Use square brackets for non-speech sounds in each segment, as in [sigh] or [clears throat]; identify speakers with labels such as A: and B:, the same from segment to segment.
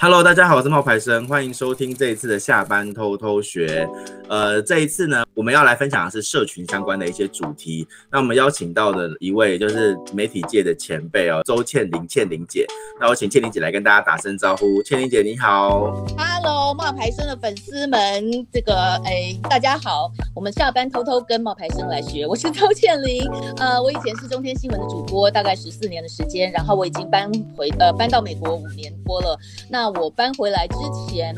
A: Hello，大家好，我是冒牌生，欢迎收听这一次的下班偷偷学。呃，这一次呢，我们要来分享的是社群相关的一些主题。那我们邀请到的一位就是媒体界的前辈哦，周倩玲，倩玲姐。那我请倩玲姐来跟大家打声招呼。倩玲姐你好
B: ，Hello，冒牌生的粉丝们，这个哎，大家好，我们下班偷偷跟冒牌生来学。我是周倩玲，[laughs] 呃，我以前是中天新闻的主播，大概十四年的时间，然后我已经搬回呃搬到美国五年多了。那我搬回来之前，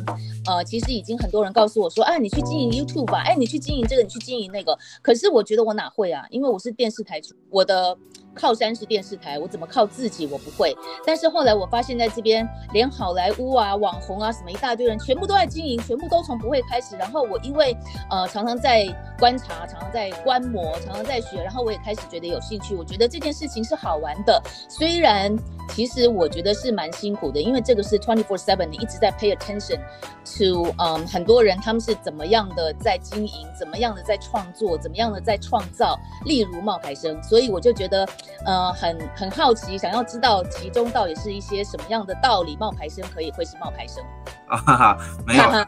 B: 呃，其实已经很多人告诉我说，哎，你去经营 YouTube 吧，哎，你去经营这个，你去经营那个。可是我觉得我哪会啊？因为我是电视台主，我的靠山是电视台，我怎么靠自己？我不会。但是后来我发现在这边，连好莱坞啊、网红啊什么一大堆人，全部都在经营，全部都从不会开始。然后我因为呃常常在观察，常常在观摩，常常在学，然后我也开始觉得有兴趣。我觉得这件事情是好玩的，虽然其实我觉得是蛮辛苦的，因为这个是 twenty four seven，你一直在 pay attention to，嗯，很多人他们是怎么样的在经营，怎么样的在创作，怎么样的在创造，例如冒牌生，所以我就觉得。呃，很很好奇，想要知道其中到底是一些什么样的道理，冒牌生可以会是冒牌生
A: 啊？哈哈，没有啊，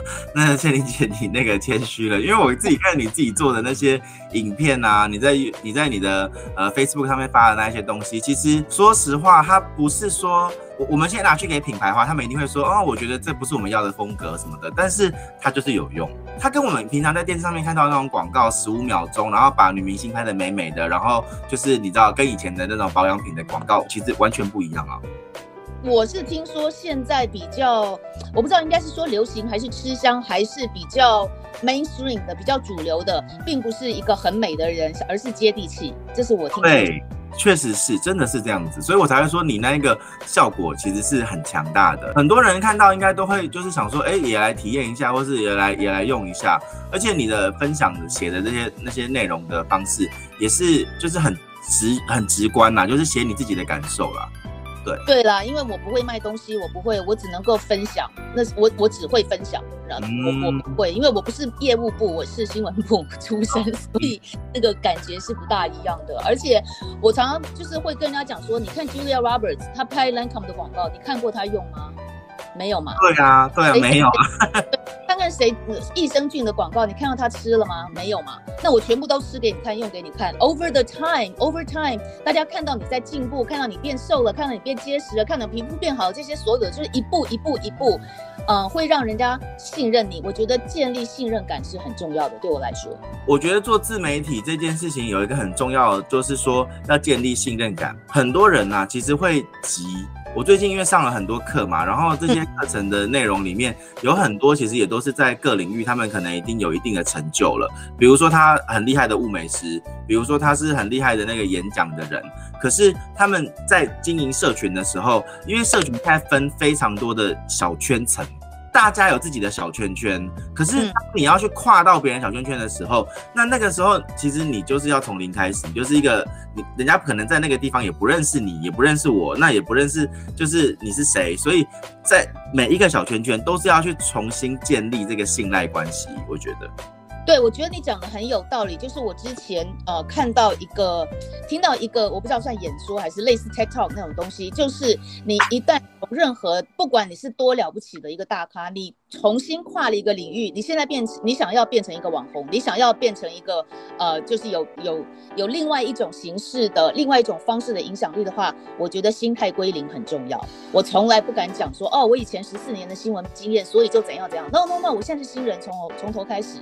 A: [laughs] 那倩玲姐你那个谦虚了，因为我自己看你自己做的那些影片啊，你在你在你的呃 Facebook 上面发的那些东西，其实说实话，它不是说。我我们现在拿去给品牌的话，他们一定会说，哦，我觉得这不是我们要的风格什么的，但是它就是有用。它跟我们平常在电视上面看到那种广告，十五秒钟，然后把女明星拍的美美的，然后就是你知道，跟以前的那种保养品的广告其实完全不一样啊。
B: 我是听说现在比较，我不知道应该是说流行还是吃香，还是比较 mainstream 的，比较主流的，并不是一个很美的人，而是接地气。这是我听说。
A: 确实是，真的是这样子，所以我才会说你那个效果其实是很强大的。很多人看到应该都会就是想说，哎，也来体验一下，或是也来也来用一下。而且你的分享写的这些那些内容的方式，也是就是很直很直观呐，就是写你自己的感受啦。对
B: 对啦，因为我不会卖东西，我不会，我只能够分享。那我我只会分享，然后我我不会，因为我不是业务部，我是新闻部出身，所以那个感觉是不大一样的。而且我常常就是会跟人家讲说，你看 Julia Roberts，她拍 Lancome 的广告，你看过她用吗？没有吗？
A: 对啊，对啊，没有。
B: 看 [laughs] 看谁益生菌的广告，你看到他吃了吗？没有吗？那我全部都吃给你看，用给你看。Over the time，over time，大家看到你在进步，看到你变瘦了，看到你变结实了，看到皮肤变好，这些所有的就是一步一步一步，嗯，会让人家信任你。我觉得建立信任感是很重要的，对我来说。
A: 我觉得做自媒体这件事情有一个很重要的，就是说要建立信任感。很多人啊，其实会急。我最近因为上了很多课嘛，然后这些课程的内容里面有很多，其实也都是在各领域，他们可能已经有一定的成就了。比如说他很厉害的物美师，比如说他是很厉害的那个演讲的人，可是他们在经营社群的时候，因为社群它分非常多的小圈层。大家有自己的小圈圈，可是当你要去跨到别人小圈圈的时候，嗯、那那个时候其实你就是要从零开始，你就是一个你人家可能在那个地方也不认识你，也不认识我，那也不认识就是你是谁，所以在每一个小圈圈都是要去重新建立这个信赖关系，我觉得。
B: 对，我觉得你讲的很有道理。就是我之前呃看到一个、听到一个，我不知道算演说还是类似 TikTok 那种东西，就是你一旦从任何不管你是多了不起的一个大咖，你重新跨了一个领域，你现在变成你想要变成一个网红，你想要变成一个呃，就是有有有另外一种形式的、另外一种方式的影响力的话，我觉得心态归零很重要。我从来不敢讲说哦，我以前十四年的新闻经验，所以就怎样怎样。No No No，我现在是新人，从从头开始。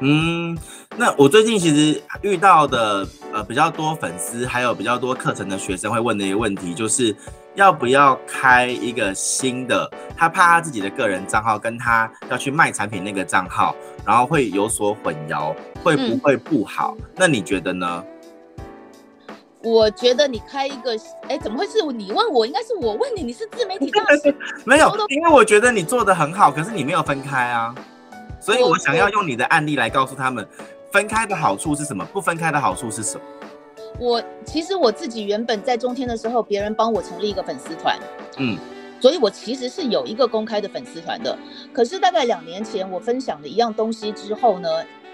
A: 嗯，那我最近其实遇到的呃比较多粉丝，还有比较多课程的学生会问的一个问题，就是要不要开一个新的？他怕他自己的个人账号跟他要去卖产品那个账号，然后会有所混淆，会不会不好？嗯、那你觉得呢？
B: 我觉得你开一个，哎，怎么会是你问我？应该是我问你，你是自媒体大师。[laughs]
A: 没有，因为我觉得你做的很好，可是你没有分开啊。所以我想要用你的案例来告诉他们，分开的好处是什么，不分开的好处是什么。
B: 我其实我自己原本在中天的时候，别人帮我成立一个粉丝团，
A: 嗯，
B: 所以我其实是有一个公开的粉丝团的。可是大概两年前我分享了一样东西之后呢，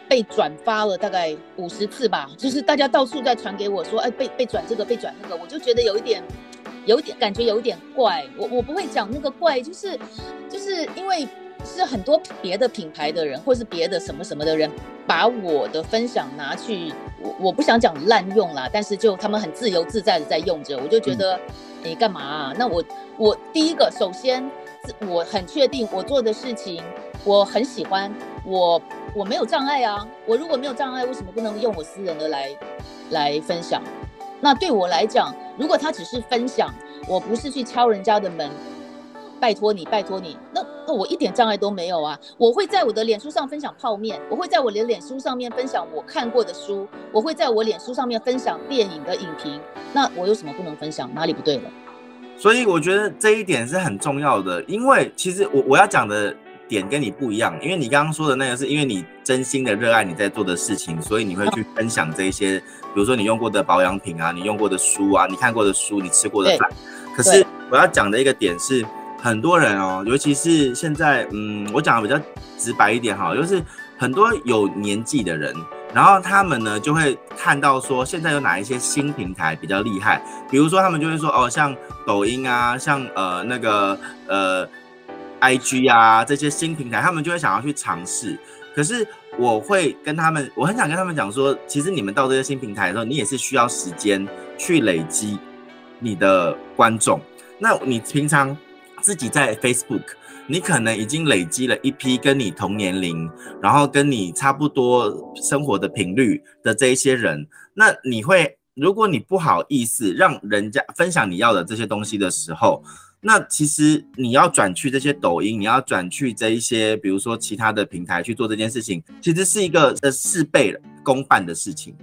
B: 被转发了大概五十次吧，就是大家到处在传给我说，哎，被被转这个，被转那个，我就觉得有一点。有点感觉有点怪。我我不会讲那个怪，就是就是因为是很多别的品牌的人，或是别的什么什么的人，把我的分享拿去，我我不想讲滥用啦，但是就他们很自由自在的在用着，我就觉得你干嘛啊？那我我第一个首先我很确定我做的事情我很喜欢，我我没有障碍啊，我如果没有障碍，为什么不能用我私人的来来分享？那对我来讲，如果他只是分享，我不是去敲人家的门，拜托你，拜托你，那那我一点障碍都没有啊。我会在我的脸书上分享泡面，我会在我的脸书上面分享我看过的书，我会在我脸书上面分享电影的影评。那我有什么不能分享？哪里不对了？
A: 所以我觉得这一点是很重要的，因为其实我我要讲的。点跟你不一样，因为你刚刚说的那个是因为你真心的热爱你在做的事情，所以你会去分享这些，比如说你用过的保养品啊，你用过的书啊，你看过的书，你吃过的饭。可是我要讲的一个点是，很多人哦，尤其是现在，嗯，我讲的比较直白一点哈，就是很多有年纪的人，然后他们呢就会看到说，现在有哪一些新平台比较厉害，比如说他们就会说哦，像抖音啊，像呃那个呃。IG 啊，这些新平台，他们就会想要去尝试。可是我会跟他们，我很想跟他们讲说，其实你们到这些新平台的时候，你也是需要时间去累积你的观众。那你平常自己在 Facebook，你可能已经累积了一批跟你同年龄，然后跟你差不多生活的频率的这一些人。那你会，如果你不好意思让人家分享你要的这些东西的时候，那其实你要转去这些抖音，你要转去这一些，比如说其他的平台去做这件事情，其实是一个呃事倍功半的事情。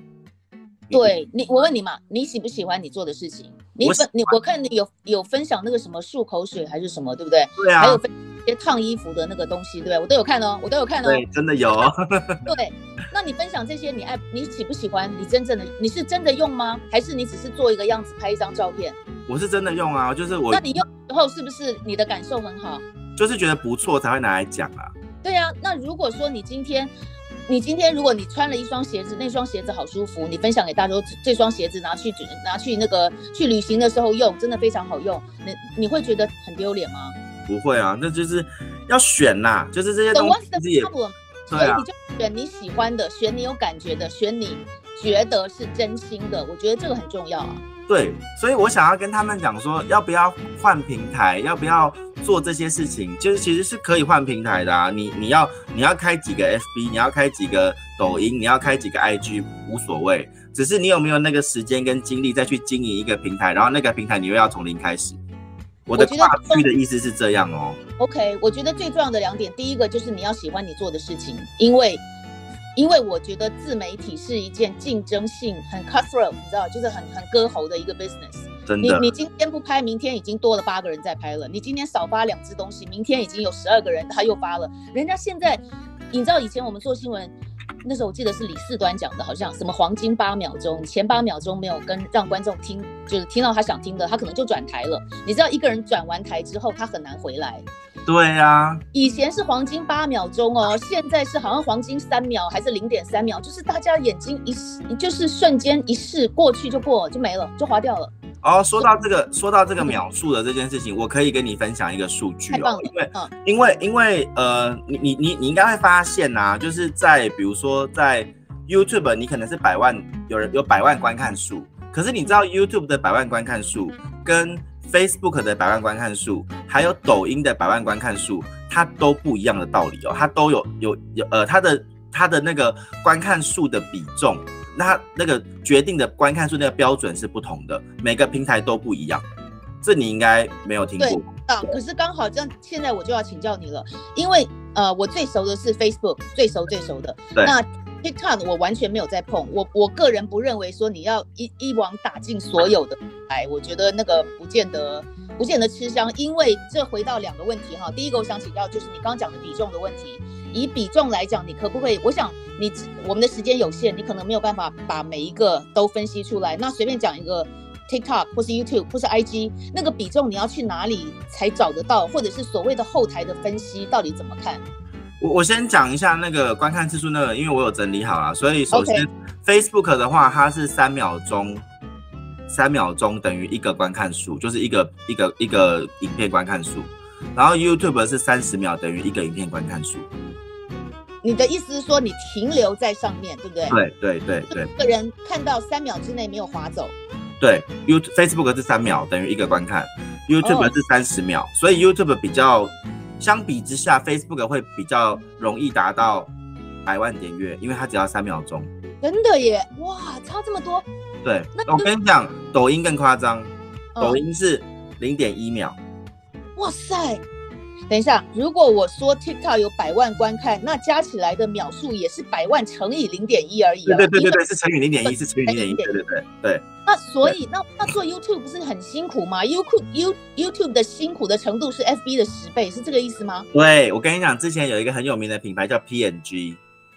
B: 对你，我问你嘛，你喜不喜欢你做的事情？你分你，我看你有有分享那个什么漱口水还是什么，对不对？
A: 对啊。
B: 还有分一些烫衣服的那个东西，对不对？我都有看哦，我都有看哦。
A: 对，真的有。[laughs]
B: 对，那你分享这些，你爱你喜不喜欢？你真正的你是真的用吗？还是你只是做一个样子，拍一张照片？
A: 我是真的用啊，就是我。
B: 那你用之后是不是你的感受很好？
A: 就是觉得不错才会拿来讲啊。
B: 对啊，那如果说你今天，你今天如果你穿了一双鞋子，那双鞋子好舒服，你分享给大家说这双鞋子拿去拿去那个去旅行的时候用，真的非常好用，你你会觉得很丢脸吗？
A: 不会啊，那就是要选呐，就是这些东西也。
B: 所以你就选你喜欢的，选你有感觉的，选你觉得是真心的，我觉得这个很重要啊。
A: 对，所以我想要跟他们讲说，要不要换平台，要不要做这些事情，就是其实是可以换平台的啊。你你要你要开几个 FB，你要开几个抖音，你要开几个 IG，无所谓，只是你有没有那个时间跟精力再去经营一个平台，然后那个平台你又要从零开始。我的跨区的意思是这样哦。
B: OK，我觉得最重要的两点，第一个就是你要喜欢你做的事情，因为。因为我觉得自媒体是一件竞争性很 cutthroat，你知道，就是很很割喉的一个 business。
A: 真的。
B: 你你今天不拍，明天已经多了八个人在拍了。你今天少发两只东西，明天已经有十二个人他又发了。人家现在，你知道以前我们做新闻，那时候我记得是李四端讲的，好像什么黄金八秒钟，前八秒钟没有跟让观众听，就是听到他想听的，他可能就转台了。你知道一个人转完台之后，他很难回来。
A: 对呀，
B: 以前是黄金八秒钟哦，现在是好像黄金三秒还是零点三秒，就是大家眼睛一视，就是瞬间一视过去就过就没了，就划掉了。
A: 哦，说到这个，说到这个秒数的这件事情，我可以跟你分享一个数据哦，因为，嗯，因为因为呃，你你你你应该会发现呐，就是在比如说在 YouTube，你可能是百万有人有百万观看数，可是你知道 YouTube 的百万观看数跟 Facebook 的百万观看数，还有抖音的百万观看数，它都不一样的道理哦，它都有有有呃，它的它的那个观看数的比重，那那个决定的观看数那个标准是不同的，每个平台都不一样，这你应该没有听过。
B: 对啊，可是刚好这样，现在我就要请教你了，因为呃，我最熟的是 Facebook，最熟最熟的，
A: 对
B: 那。TikTok 我完全没有在碰，我我个人不认为说你要一一网打尽所有的牌，我觉得那个不见得不见得吃香，因为这回到两个问题哈，第一个我想请教就是你刚刚讲的比重的问题，以比重来讲，你可不可以？我想你我们的时间有限，你可能没有办法把每一个都分析出来，那随便讲一个 TikTok 或是 YouTube 或是 IG 那个比重你要去哪里才找得到，或者是所谓的后台的分析到底怎么看？
A: 我我先讲一下那个观看次数那个，因为我有整理好了，所以首先 Facebook 的话，它是三秒钟，三秒钟等于一个观看数，就是一个一个一个影片观看数。然后 YouTube 是三十秒等于一个影片观看数。
B: 你的意思是说你停留在上面，对不对？
A: 对对对对。
B: 个人看到三秒之内没有划走。
A: 对，YouTube Facebook 是三秒等于一个观看，YouTube 是三十秒，oh. 所以 YouTube 比较相比之下，Facebook 会比较容易达到百万点阅，因为它只要三秒钟。
B: 真的耶，哇，差这么多。
A: 对，那我跟你讲，抖音更夸张，抖音是零点一秒。
B: 哇塞！等一下，如果我说 TikTok 有百万观看，那加起来的秒数也是百万乘以零点一而已。
A: 对对对对对，是乘以零点一，是乘以零点一。对对对对。
B: 那所以，那那做 YouTube 不是很辛苦吗？YouTube You YouTube 的辛苦的程度是 FB 的十倍，是这个意思吗？
A: 对，我跟你讲，之前有一个很有名的品牌叫 PNG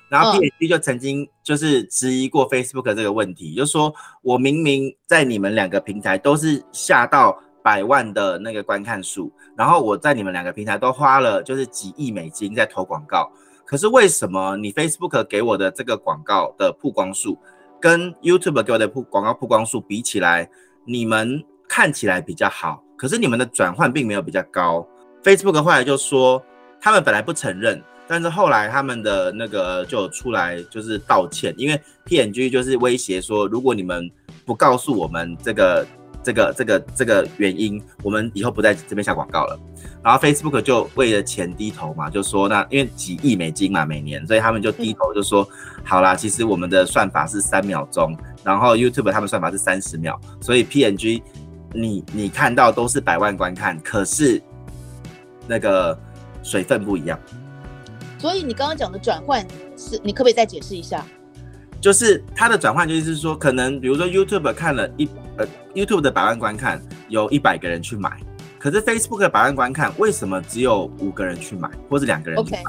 A: 然后 P N G 就曾经就是质疑过 Facebook 这个问题，就说我明明在你们两个平台都是下到百万的那个观看数，然后我在你们两个平台都花了就是几亿美金在投广告，可是为什么你 Facebook 给我的这个广告的曝光数跟 YouTube 给我的曝广告曝光数比起来，你们看起来比较好，可是你们的转换并没有比较高。Facebook 后来就说他们本来不承认，但是后来他们的那个就出来就是道歉，因为 P&G 就是威胁说，如果你们不告诉我们这个。这个这个这个原因，我们以后不在这边下广告了。然后 Facebook 就为了钱低头嘛，就说那因为几亿美金嘛每年，所以他们就低头就说，好啦，其实我们的算法是三秒钟，然后 YouTube 他们算法是三十秒，所以 PNG 你你看到都是百万观看，可是那个水分不一样。
B: 所以你刚刚讲的转换是，你可不可以再解释一下？
A: 就是它的转换，就是说可能比如说 YouTube 看了一。呃，YouTube 的百万观看有一百个人去买，可是 Facebook 的百万观看为什么只有五个人去买，或者两个人去买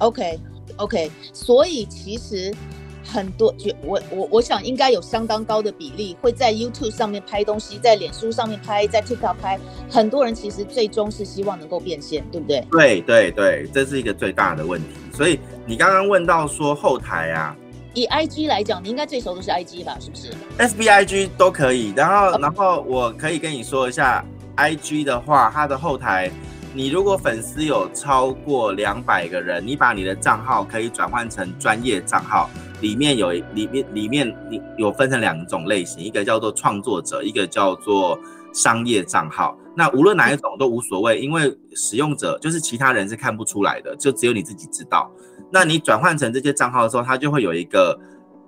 B: ？OK，OK，OK，所以其实很多就我我我想应该有相当高的比例会在 YouTube 上面拍东西，在脸书上面拍，在 TikTok 拍，很多人其实最终是希望能够变现，对不对？
A: 对对对，这是一个最大的问题。所以你刚刚问到说后台啊。
B: 以 I G 来讲，你应该最熟的是 I G 吧？是不是
A: ？F B I G 都可以。然后，然后我可以跟你说一下，I G 的话，它的后台，你如果粉丝有超过两百个人，你把你的账号可以转换成专业账号，里面有里面里面你有分成两种类型，一个叫做创作者，一个叫做商业账号。那无论哪一种都无所谓，因为使用者就是其他人是看不出来的，就只有你自己知道。那你转换成这些账号的时候，它就会有一个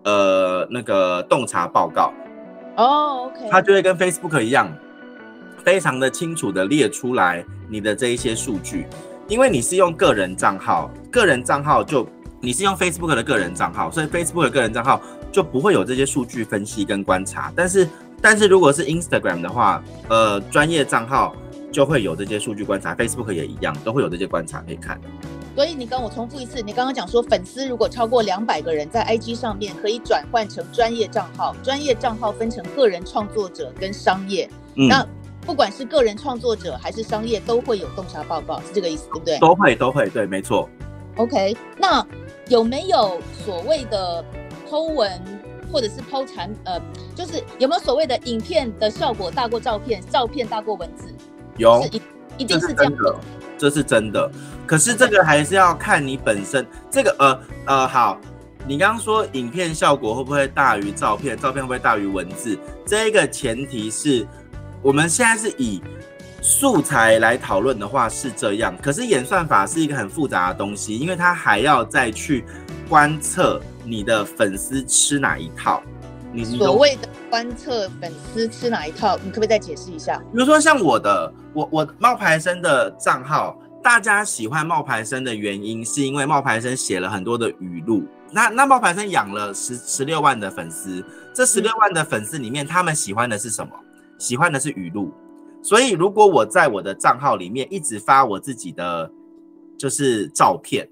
A: 呃那个洞察报告
B: 哦，OK，
A: 它就会跟 Facebook 一样，非常的清楚的列出来你的这一些数据，因为你是用个人账号，个人账号就你是用 Facebook 的个人账号，所以 Facebook 的个人账号就不会有这些数据分析跟观察，但是但是如果是 Instagram 的话，呃，专业账号就会有这些数据观察，Facebook 也一样都会有这些观察可以看。
B: 所以你跟我重复一次，你刚刚讲说粉丝如果超过两百个人，在 IG 上面可以转换成专业账号，专业账号分成个人创作者跟商业。嗯，那不管是个人创作者还是商业，都会有洞察报告，是这个意思对不对？
A: 都会都会，对，没错。
B: OK，那有没有所谓的 Po 文或者是 Po 产，呃，就是有没有所谓的影片的效果大过照片，照片大过文字？
A: 有，
B: 一一定是这样的。
A: 这是真的，可是这个还是要看你本身这个呃呃好，你刚刚说影片效果会不会大于照片，照片会不会大于文字？这一个前提是我们现在是以素材来讨论的话是这样，可是演算法是一个很复杂的东西，因为它还要再去观测你的粉丝吃哪一套。你
B: 所谓的观测粉丝吃哪一套，你可不可以再解释一下？
A: 比如说像我的，我我冒牌生的账号，大家喜欢冒牌生的原因，是因为冒牌生写了很多的语录。那那冒牌生养了十十六万的粉丝，这十六万的粉丝里面，他们喜欢的是什么？喜欢的是语录。所以如果我在我的账号里面一直发我自己的就是照片，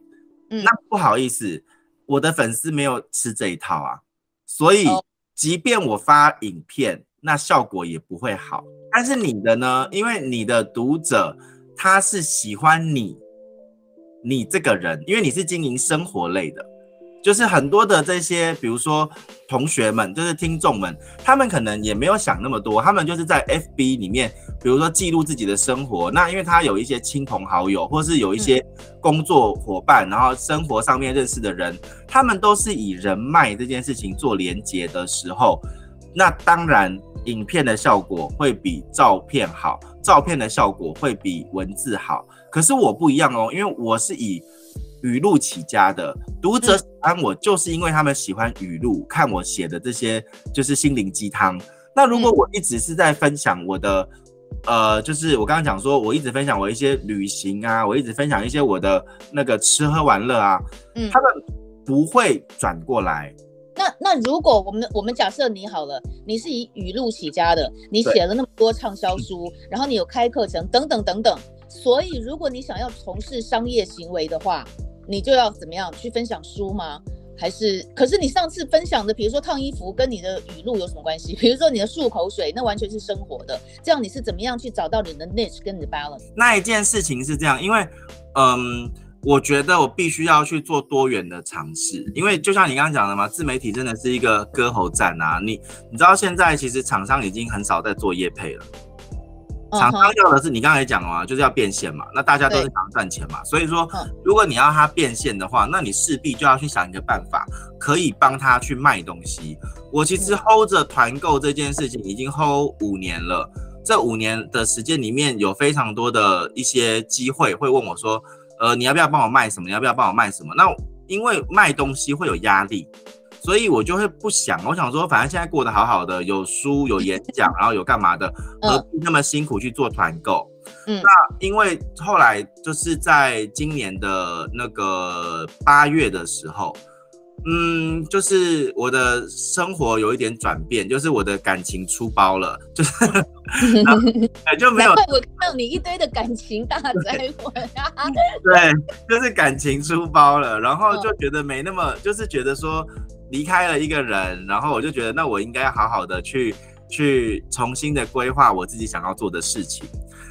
A: 嗯，那不好意思，我的粉丝没有吃这一套啊，所以。即便我发影片，那效果也不会好。但是你的呢？因为你的读者他是喜欢你，你这个人，因为你是经营生活类的，就是很多的这些，比如说同学们，就是听众们，他们可能也没有想那么多，他们就是在 FB 里面，比如说记录自己的生活。那因为他有一些亲朋好友，或是有一些工作伙伴，然后生活上面认识的人，他们都是以人脉这件事情做连接的时候，那当然影片的效果会比照片好，照片的效果会比文字好。可是我不一样哦，因为我是以语录起家的读者喜欢我，就是因为他们喜欢语录，看我写的这些就是心灵鸡汤。那如果我一直是在分享我的，呃，就是我刚刚讲说，我一直分享我一些旅行啊，我一直分享一些我的那个吃喝玩乐啊，嗯，他们不会转过来。
B: 那那如果我们我们假设你好了，你是以语录起家的，你写了那么多畅销书，然后你有开课程等等等等，所以如果你想要从事商业行为的话。你就要怎么样去分享书吗？还是？可是你上次分享的，比如说烫衣服，跟你的语录有什么关系？比如说你的漱口水，那完全是生活的。这样你是怎么样去找到你的 niche 跟你的 balance？
A: 那一件事情是这样，因为，嗯，我觉得我必须要去做多元的尝试，因为就像你刚刚讲的嘛，自媒体真的是一个割喉战啊。你你知道现在其实厂商已经很少在做业配了。厂商要的是你刚才讲了嘛，就是要变现嘛，那大家都是想赚钱嘛，所以说，如果你要他变现的话，那你势必就要去想一个办法，可以帮他去卖东西。我其实 hold 着团购这件事情已经 hold 五年了，这五年的时间里面有非常多的一些机会会问我说，呃，你要不要帮我卖什么？你要不要帮我卖什么？那因为卖东西会有压力。所以我就会不想，我想说，反正现在过得好好的，有书有演讲，然后有干嘛的，何必那么辛苦去做团购？嗯，那因为后来就是在今年的那个八月的时候，嗯，就是我的生活有一点转变，就是我的感情出包了，就是 [laughs] 就没有。
B: 我看到你一堆的感情大灾问啊，
A: 对，就是感情出包了，然后就觉得没那么，就是觉得说。离开了一个人，然后我就觉得，那我应该要好好的去去重新的规划我自己想要做的事情。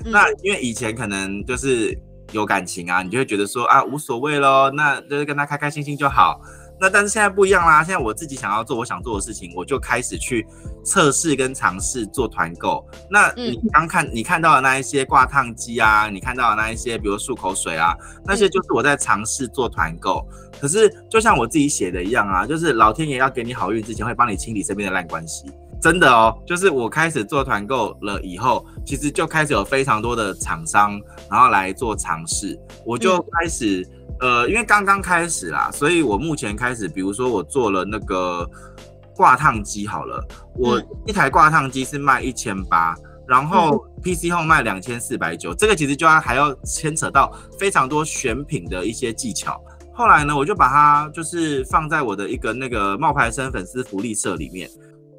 A: 嗯、那因为以前可能就是有感情啊，你就会觉得说啊无所谓喽，那就是跟他开开心心就好。那但是现在不一样啦，现在我自己想要做我想做的事情，我就开始去测试跟尝试做团购。那你刚看你看到的那一些挂烫机啊，你看到的那一些，比如漱口水啊，那些就是我在尝试做团购。可是，就像我自己写的一样啊，就是老天爷要给你好运之前，会帮你清理身边的烂关系。真的哦，就是我开始做团购了以后，其实就开始有非常多的厂商，然后来做尝试。我就开始，嗯、呃，因为刚刚开始啦，所以我目前开始，比如说我做了那个挂烫机好了，我一台挂烫机是卖一千八，然后 PC Home 卖两千四百九，这个其实就要还要牵扯到非常多选品的一些技巧。后来呢，我就把它就是放在我的一个那个冒牌生粉丝福利社里面。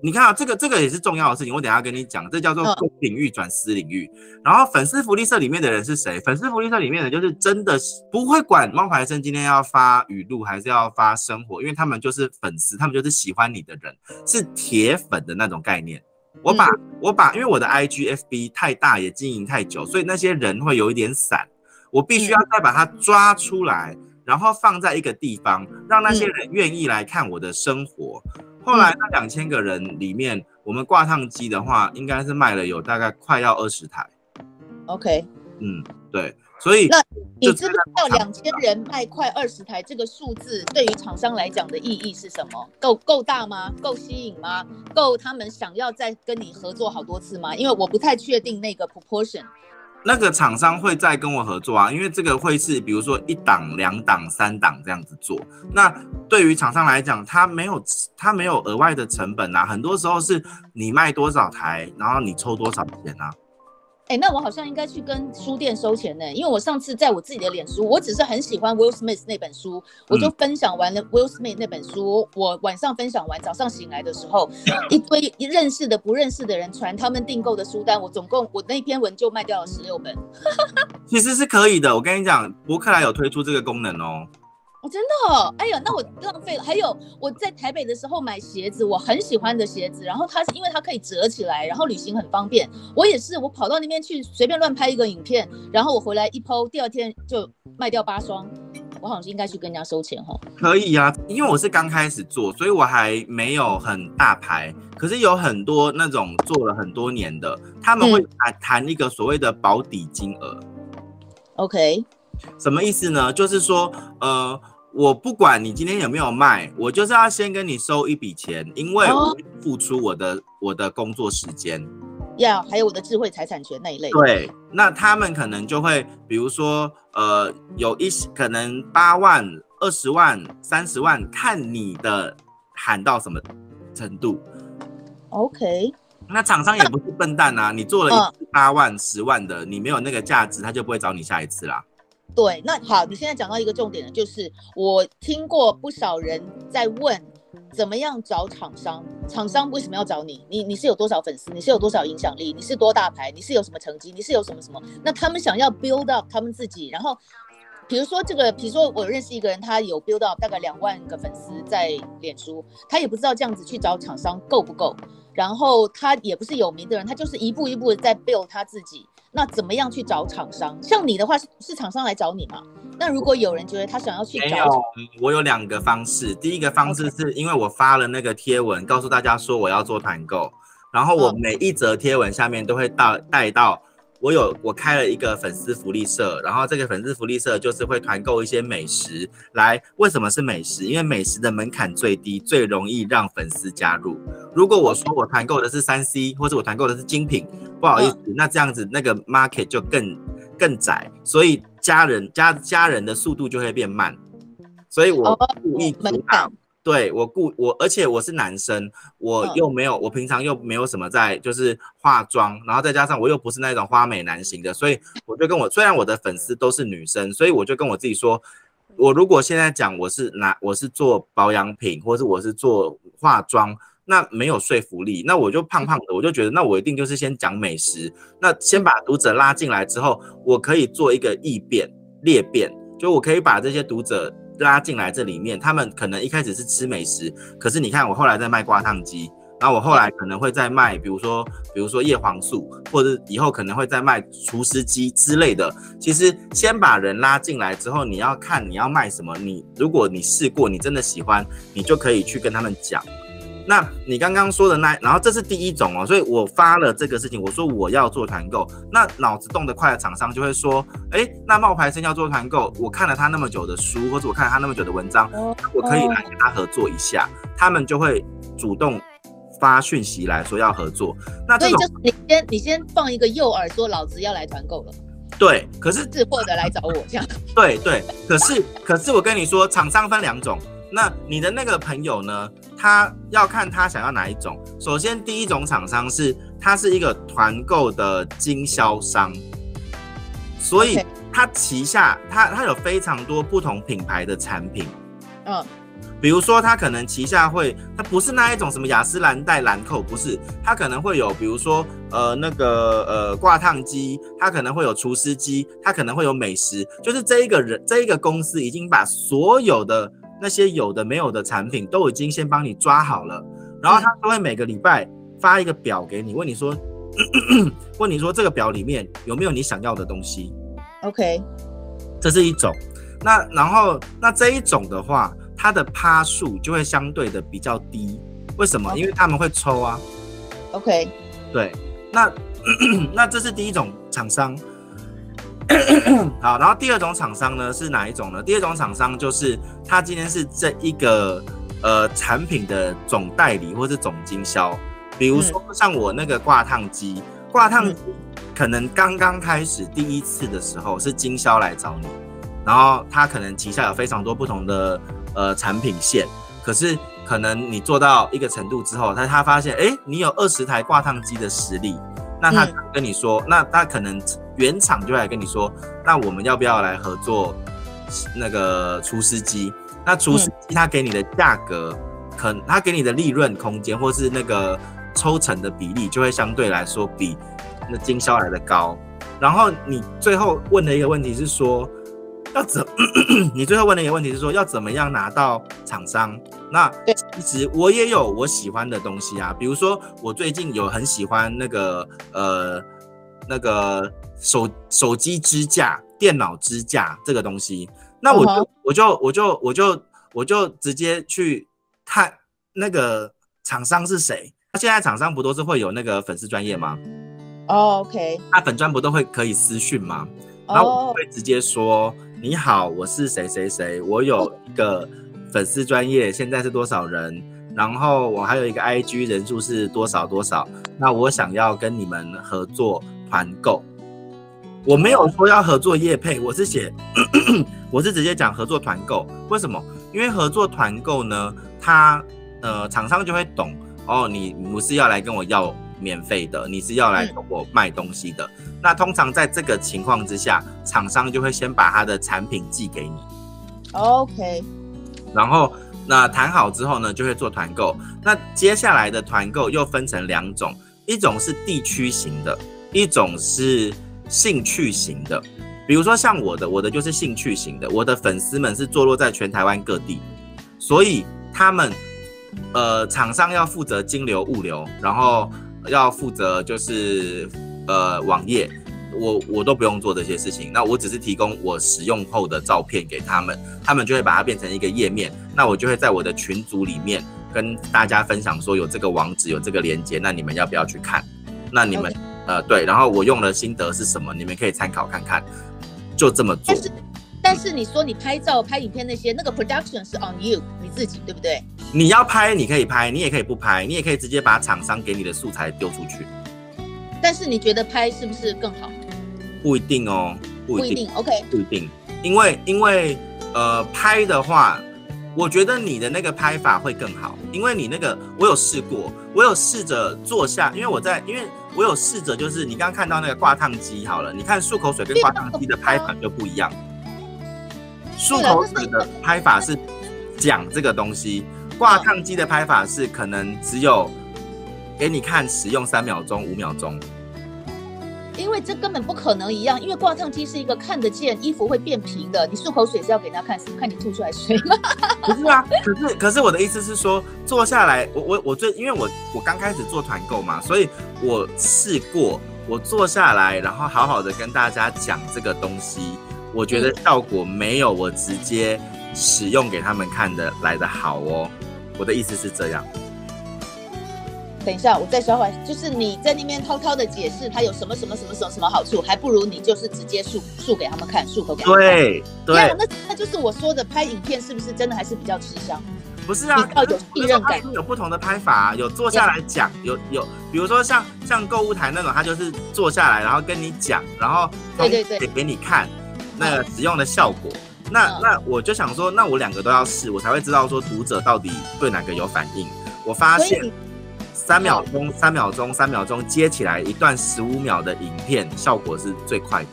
A: 你看啊，这个这个也是重要的事情，我等一下跟你讲，这叫做公领域转私领域。然后粉丝福利社里面的人是谁？粉丝福利社里面的就是真的不会管冒牌生今天要发语录还是要发生活，因为他们就是粉丝，他们就是喜欢你的人，是铁粉的那种概念。我把我把，因为我的 IGFB 太大也经营太久，所以那些人会有一点散，我必须要再把它抓出来。然后放在一个地方，让那些人愿意来看我的生活。嗯、后来那两千个人里面，嗯、我们挂烫机的话，应该是卖了有大概快要二十台。
B: OK，
A: 嗯，对，所以
B: 那你知不知道两千人卖快二十台这个数字对于厂商来讲的意义是什么？够够大吗？够吸引吗？够他们想要再跟你合作好多次吗？因为我不太确定那个 proportion。
A: 那个厂商会再跟我合作啊，因为这个会是比如说一档、两档、三档这样子做。那对于厂商来讲，他没有他没有额外的成本啊，很多时候是你卖多少台，然后你抽多少钱啊。
B: 哎，那我好像应该去跟书店收钱呢，因为我上次在我自己的脸书，我只是很喜欢 Will Smith 那本书，我就分享完了 Will Smith 那本书。我晚上分享完，早上醒来的时候，一堆认识的、不认识的人传他们订购的书单，我总共我那篇文就卖掉了十六本。[laughs]
A: 其实是可以的，我跟你讲，博客来有推出这个功能哦。
B: 哦，真的哦，哎呀，那我浪费了。还有我在台北的时候买鞋子，我很喜欢的鞋子，然后它是因为它可以折起来，然后旅行很方便。我也是，我跑到那边去随便乱拍一个影片，然后我回来一 po，第二天就卖掉八双。我好像应该去跟人家收钱哈。
A: 可以啊，因为我是刚开始做，所以我还没有很大牌。可是有很多那种做了很多年的，他们会谈谈一个所谓的保底金额。
B: OK，
A: 什么意思呢？就是说，呃，我不管你今天有没有卖，我就是要先跟你收一笔钱，因为我付出我的、哦、我的工作时间。
B: 要、yeah, 还有我的智慧财产权那一类。
A: 对，那他们可能就会，比如说，呃，有一些可能八万、二十万、三十万，看你的喊到什么程度。
B: OK。
A: 那厂商也不是笨蛋啊，你做了一八万、十万的，你没有那个价值，他就不会找你下一次啦。
B: 对，那好，你现在讲到一个重点了，就是我听过不少人在问。怎么样找厂商？厂商为什么要找你？你你是有多少粉丝？你是有多少影响力？你是多大牌？你是有什么成绩？你是有什么什么？那他们想要 build up 他们自己，然后比如说这个，比如说我认识一个人，他有 build up 大概两万个粉丝在脸书，他也不知道这样子去找厂商够不够，然后他也不是有名的人，他就是一步一步的在 build 他自己。那怎么样去找厂商？像你的话是是厂商来找你吗？那如果有人觉得他想要去找，没有，
A: 我有两个方式。第一个方式是因为我发了那个贴文，告诉大家说我要做团购，然后我每一则贴文下面都会带带到。我有我开了一个粉丝福利社，然后这个粉丝福利社就是会团购一些美食来。为什么是美食？因为美食的门槛最低，最容易让粉丝加入。如果我说我团购的是三 C，或者我团购的是精品，不好意思，那这样子那个 market 就更更窄，所以家人加加人的速度就会变慢。所以我故意主打。对我故我，而且我是男生，我又没有，我平常又没有什么在就是化妆，然后再加上我又不是那种花美男型的，所以我就跟我虽然我的粉丝都是女生，所以我就跟我自己说，我如果现在讲我是拿我是做保养品，或是我是做化妆，那没有说服力，那我就胖胖的，我就觉得那我一定就是先讲美食，那先把读者拉进来之后，我可以做一个异变裂变，就我可以把这些读者。拉进来这里面，他们可能一开始是吃美食，可是你看我后来在卖挂烫机，然后我后来可能会在卖，比如说比如说叶黄素，或者以后可能会在卖厨师机之类的。其实先把人拉进来之后，你要看你要卖什么，你如果你试过，你真的喜欢，你就可以去跟他们讲。那你刚刚说的那，然后这是第一种哦，所以我发了这个事情，我说我要做团购，那脑子动得快的厂商就会说，哎，那冒牌生要做团购，我看了他那么久的书，或者我看了他那么久的文章，我可以来跟他合作一下，他们就会主动发讯息来说要合作。那这种
B: 所以就是你先你先放一个诱饵，说老子要来团购了。
A: 对，可是
B: 是或者来找我这样。
A: 对对，可是可是我跟你说，厂商分两种。那你的那个朋友呢？他要看他想要哪一种。首先，第一种厂商是他是一个团购的经销商，所以他旗下他他有非常多不同品牌的产品。嗯，比如说他可能旗下会，他不是那一种什么雅诗兰黛、兰蔻，不是，他可能会有，比如说呃那个呃挂烫机，他可能会有厨师机，他可能会有美食，就是这一个人这一个公司已经把所有的。那些有的没有的产品都已经先帮你抓好了，然后他都会每个礼拜发一个表给你，问你说，[clears throat] 问你说这个表里面有没有你想要的东西
B: ？OK，
A: 这是一种。那然后那这一种的话，它的趴数就会相对的比较低。为什么.因为他们会抽啊。
B: OK，
A: 对。那 [clears throat] 那这是第一种厂商。[coughs] 好，然后第二种厂商呢是哪一种呢？第二种厂商就是他今天是这一个呃产品的总代理或是总经销，比如说像我那个挂烫机，挂烫机可能刚刚开始第一次的时候是经销来找你，然后他可能旗下有非常多不同的呃产品线，可是可能你做到一个程度之后，他他发现哎，你有二十台挂烫机的实力，那他跟你说，那他可能。原厂就来跟你说，那我们要不要来合作？那个厨师机，那厨师机他给你的价格，嗯、可他给你的利润空间，或是那个抽成的比例，就会相对来说比那经销来的高。然后你最后问的一个问题是说，要怎？[clears throat] 你最后问的一个问题是说，要怎么样拿到厂商？那其实我也有我喜欢的东西啊，比如说我最近有很喜欢那个呃那个。手手机支架、电脑支架这个东西，那我就、uh huh. 我就我就我就我就直接去看那个厂商是谁。那现在厂商不都是会有那个粉丝专业吗？
B: 哦、oh,，OK。
A: 那粉专不都会可以私讯吗？然后我会直接说：“你好，我是谁谁谁，我有一个粉丝专业，现在是多少人？然后我还有一个 IG 人数是多少多少？那我想要跟你们合作团购。我没有说要合作业配，我是写，[clears throat] 我是直接讲合作团购。为什么？因为合作团购呢，他呃厂商就会懂哦，你不是要来跟我要。”免费的，你是要来跟我卖东西的。嗯、那通常在这个情况之下，厂商就会先把他的产品寄给你。
B: OK。
A: 然后那谈好之后呢，就会做团购。那接下来的团购又分成两种，一种是地区型的，一种是兴趣型的。比如说像我的，我的就是兴趣型的，我的粉丝们是坐落在全台湾各地，所以他们呃厂商要负责金流物流，然后。要负责就是呃网页，我我都不用做这些事情，那我只是提供我使用后的照片给他们，他们就会把它变成一个页面，那我就会在我的群组里面跟大家分享说有这个网址有这个链接，那你们要不要去看？那你们呃对，然后我用的心得是什么？你们可以参考看看，就这么做。
B: 但是你说你拍照、拍影片那些，那个 production 是 on you 你自己，对不对？
A: 你要拍，你可以拍，你也可以不拍，你也可以直接把厂商给你的素材丢出去。
B: 但是你觉得拍是不是更好？
A: 不一定哦，不一定。
B: 不一定，OK，
A: 不一定，因为因为呃拍的话，我觉得你的那个拍法会更好，因为你那个我有试过，我有试着坐下，因为我在，因为我有试着就是你刚刚看到那个挂烫机好了，你看漱口水跟挂烫机的拍法就不一样。[laughs] 漱口水的拍法是讲这个东西，挂烫机的拍法是可能只有给你看使用三秒钟、五秒钟。
B: 因为这根本不可能一样，因为挂烫机是一个看得见衣服会变平的，你漱口水是要给人家看，看你吐出来水吗？
A: 不是啊，可是可是我的意思是说，坐下来，我我我最因为我我刚开始做团购嘛，所以我试过，我坐下来，然后好好的跟大家讲这个东西。我觉得效果没有我直接使用给他们看的来的好哦。我的意思是这样。
B: 等一下，我再说回来，就是你在那边滔滔的解释它有什么什么什么什么什么好处，还不如你就是直接漱漱给他们看，漱口给他们看。
A: 对对，
B: 那那就是我说的拍影片是不是真的还是比较吃香？
A: 不是啊，
B: 要有信任感。
A: 有不同的拍法啊，有坐下来讲，有有，比如说像像购物台那种，他就是坐下来，然后跟你讲，然后对对对，给给你看。那个使用的效果，那那我就想说，那我两个都要试，我才会知道说读者到底对哪个有反应。我发现三秒钟、三秒钟、三秒钟接起来一段十五秒的影片，效果是最快的。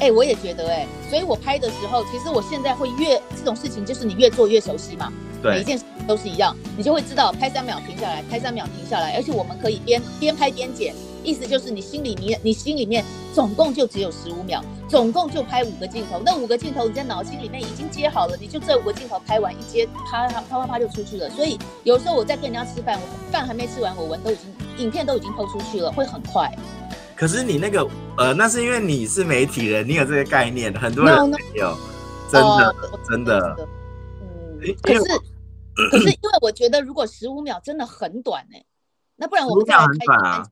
B: 哎，我也觉得哎，所以我拍的时候，其实我现在会越这种事情，就是你越做越熟悉嘛。对，每一件事都是一样，你就会知道拍三秒停下来，拍三秒停下来，而且我们可以边边拍边剪。意思就是你心里面，你心里面总共就只有十五秒，总共就拍五个镜头。那五个镜头你在脑筋里面已经接好了，你就这五个镜头拍完一接，啪啪啪啪啪就出去了。所以有时候我在跟人家吃饭，我饭还没吃完，我文都已经影片都已经抛出去了，会很快。
A: 可是你那个呃，那是因为你是媒体人，你有这个概念，很多人没有，no, no. 真的、呃、真的。
B: 嗯，可是可是因为我觉得如果十五秒真的很短那不然我们再来拍。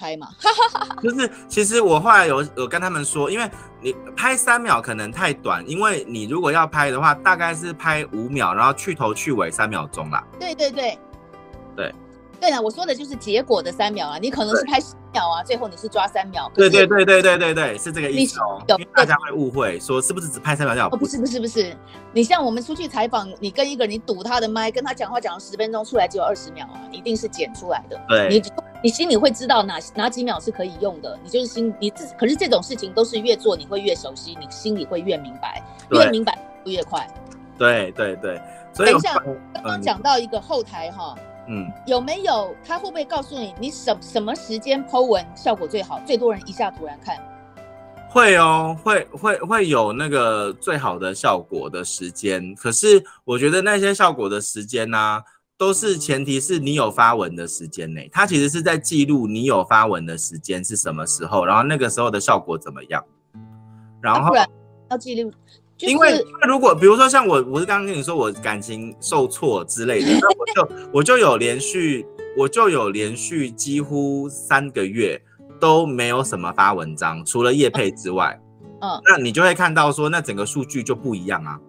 B: 拍嘛，[laughs]
A: 就是其实我后来有有跟他们说，因为你拍三秒可能太短，因为你如果要拍的话，大概是拍五秒，然后去头去尾三秒钟啦。
B: 对对对，
A: 对。
B: 对啊，我说的就是结果的三秒啊，你可能是拍十秒啊，最后你是抓三秒。
A: 对对对对对对对，是这个意思哦。因为大家会误会说是不是只拍三秒就好？
B: 哦，不是不是不是，你像我们出去采访，你跟一个人你堵他的麦，跟他讲话讲了十分钟，出来只有二十秒啊，一定是剪出来的。
A: 对，
B: 你你心里会知道哪哪几秒是可以用的，你就是心你自。可是这种事情都是越做你会越熟悉，你心里会越明白，越明白越快。
A: 对对对，
B: 所以等一下刚刚讲到一个后台哈。嗯，有没有他会不会告诉你，你什什么时间 po 文效果最好，最多人一下突然看？
A: 会哦，会会会有那个最好的效果的时间。可是我觉得那些效果的时间呢、啊，都是前提是你有发文的时间内，它其实是在记录你有发文的时间是什么时候，然后那个时候的效果怎么样。然后
B: 要记录，
A: 因为如果比如说像我，我是刚刚跟你说我感情受挫之类的，那我就 [laughs] 我就有连续，我就有连续几乎三个月都没有什么发文章，除了叶配之外，嗯，那你就会看到说，那整个数据就不一样啊。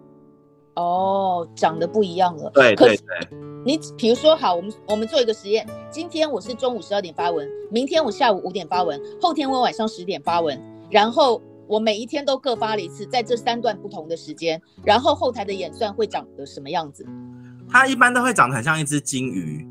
B: 哦，长得不一样了。
A: 对对对。
B: 你比如说，好，我们我们做一个实验，今天我是中午十二点发文，明天我下午五点发文，后天我晚上十点发文，然后。我每一天都各发了一次，在这三段不同的时间，然后后台的演算会长得什么样子？
A: 它一般都会长得很像一只金鱼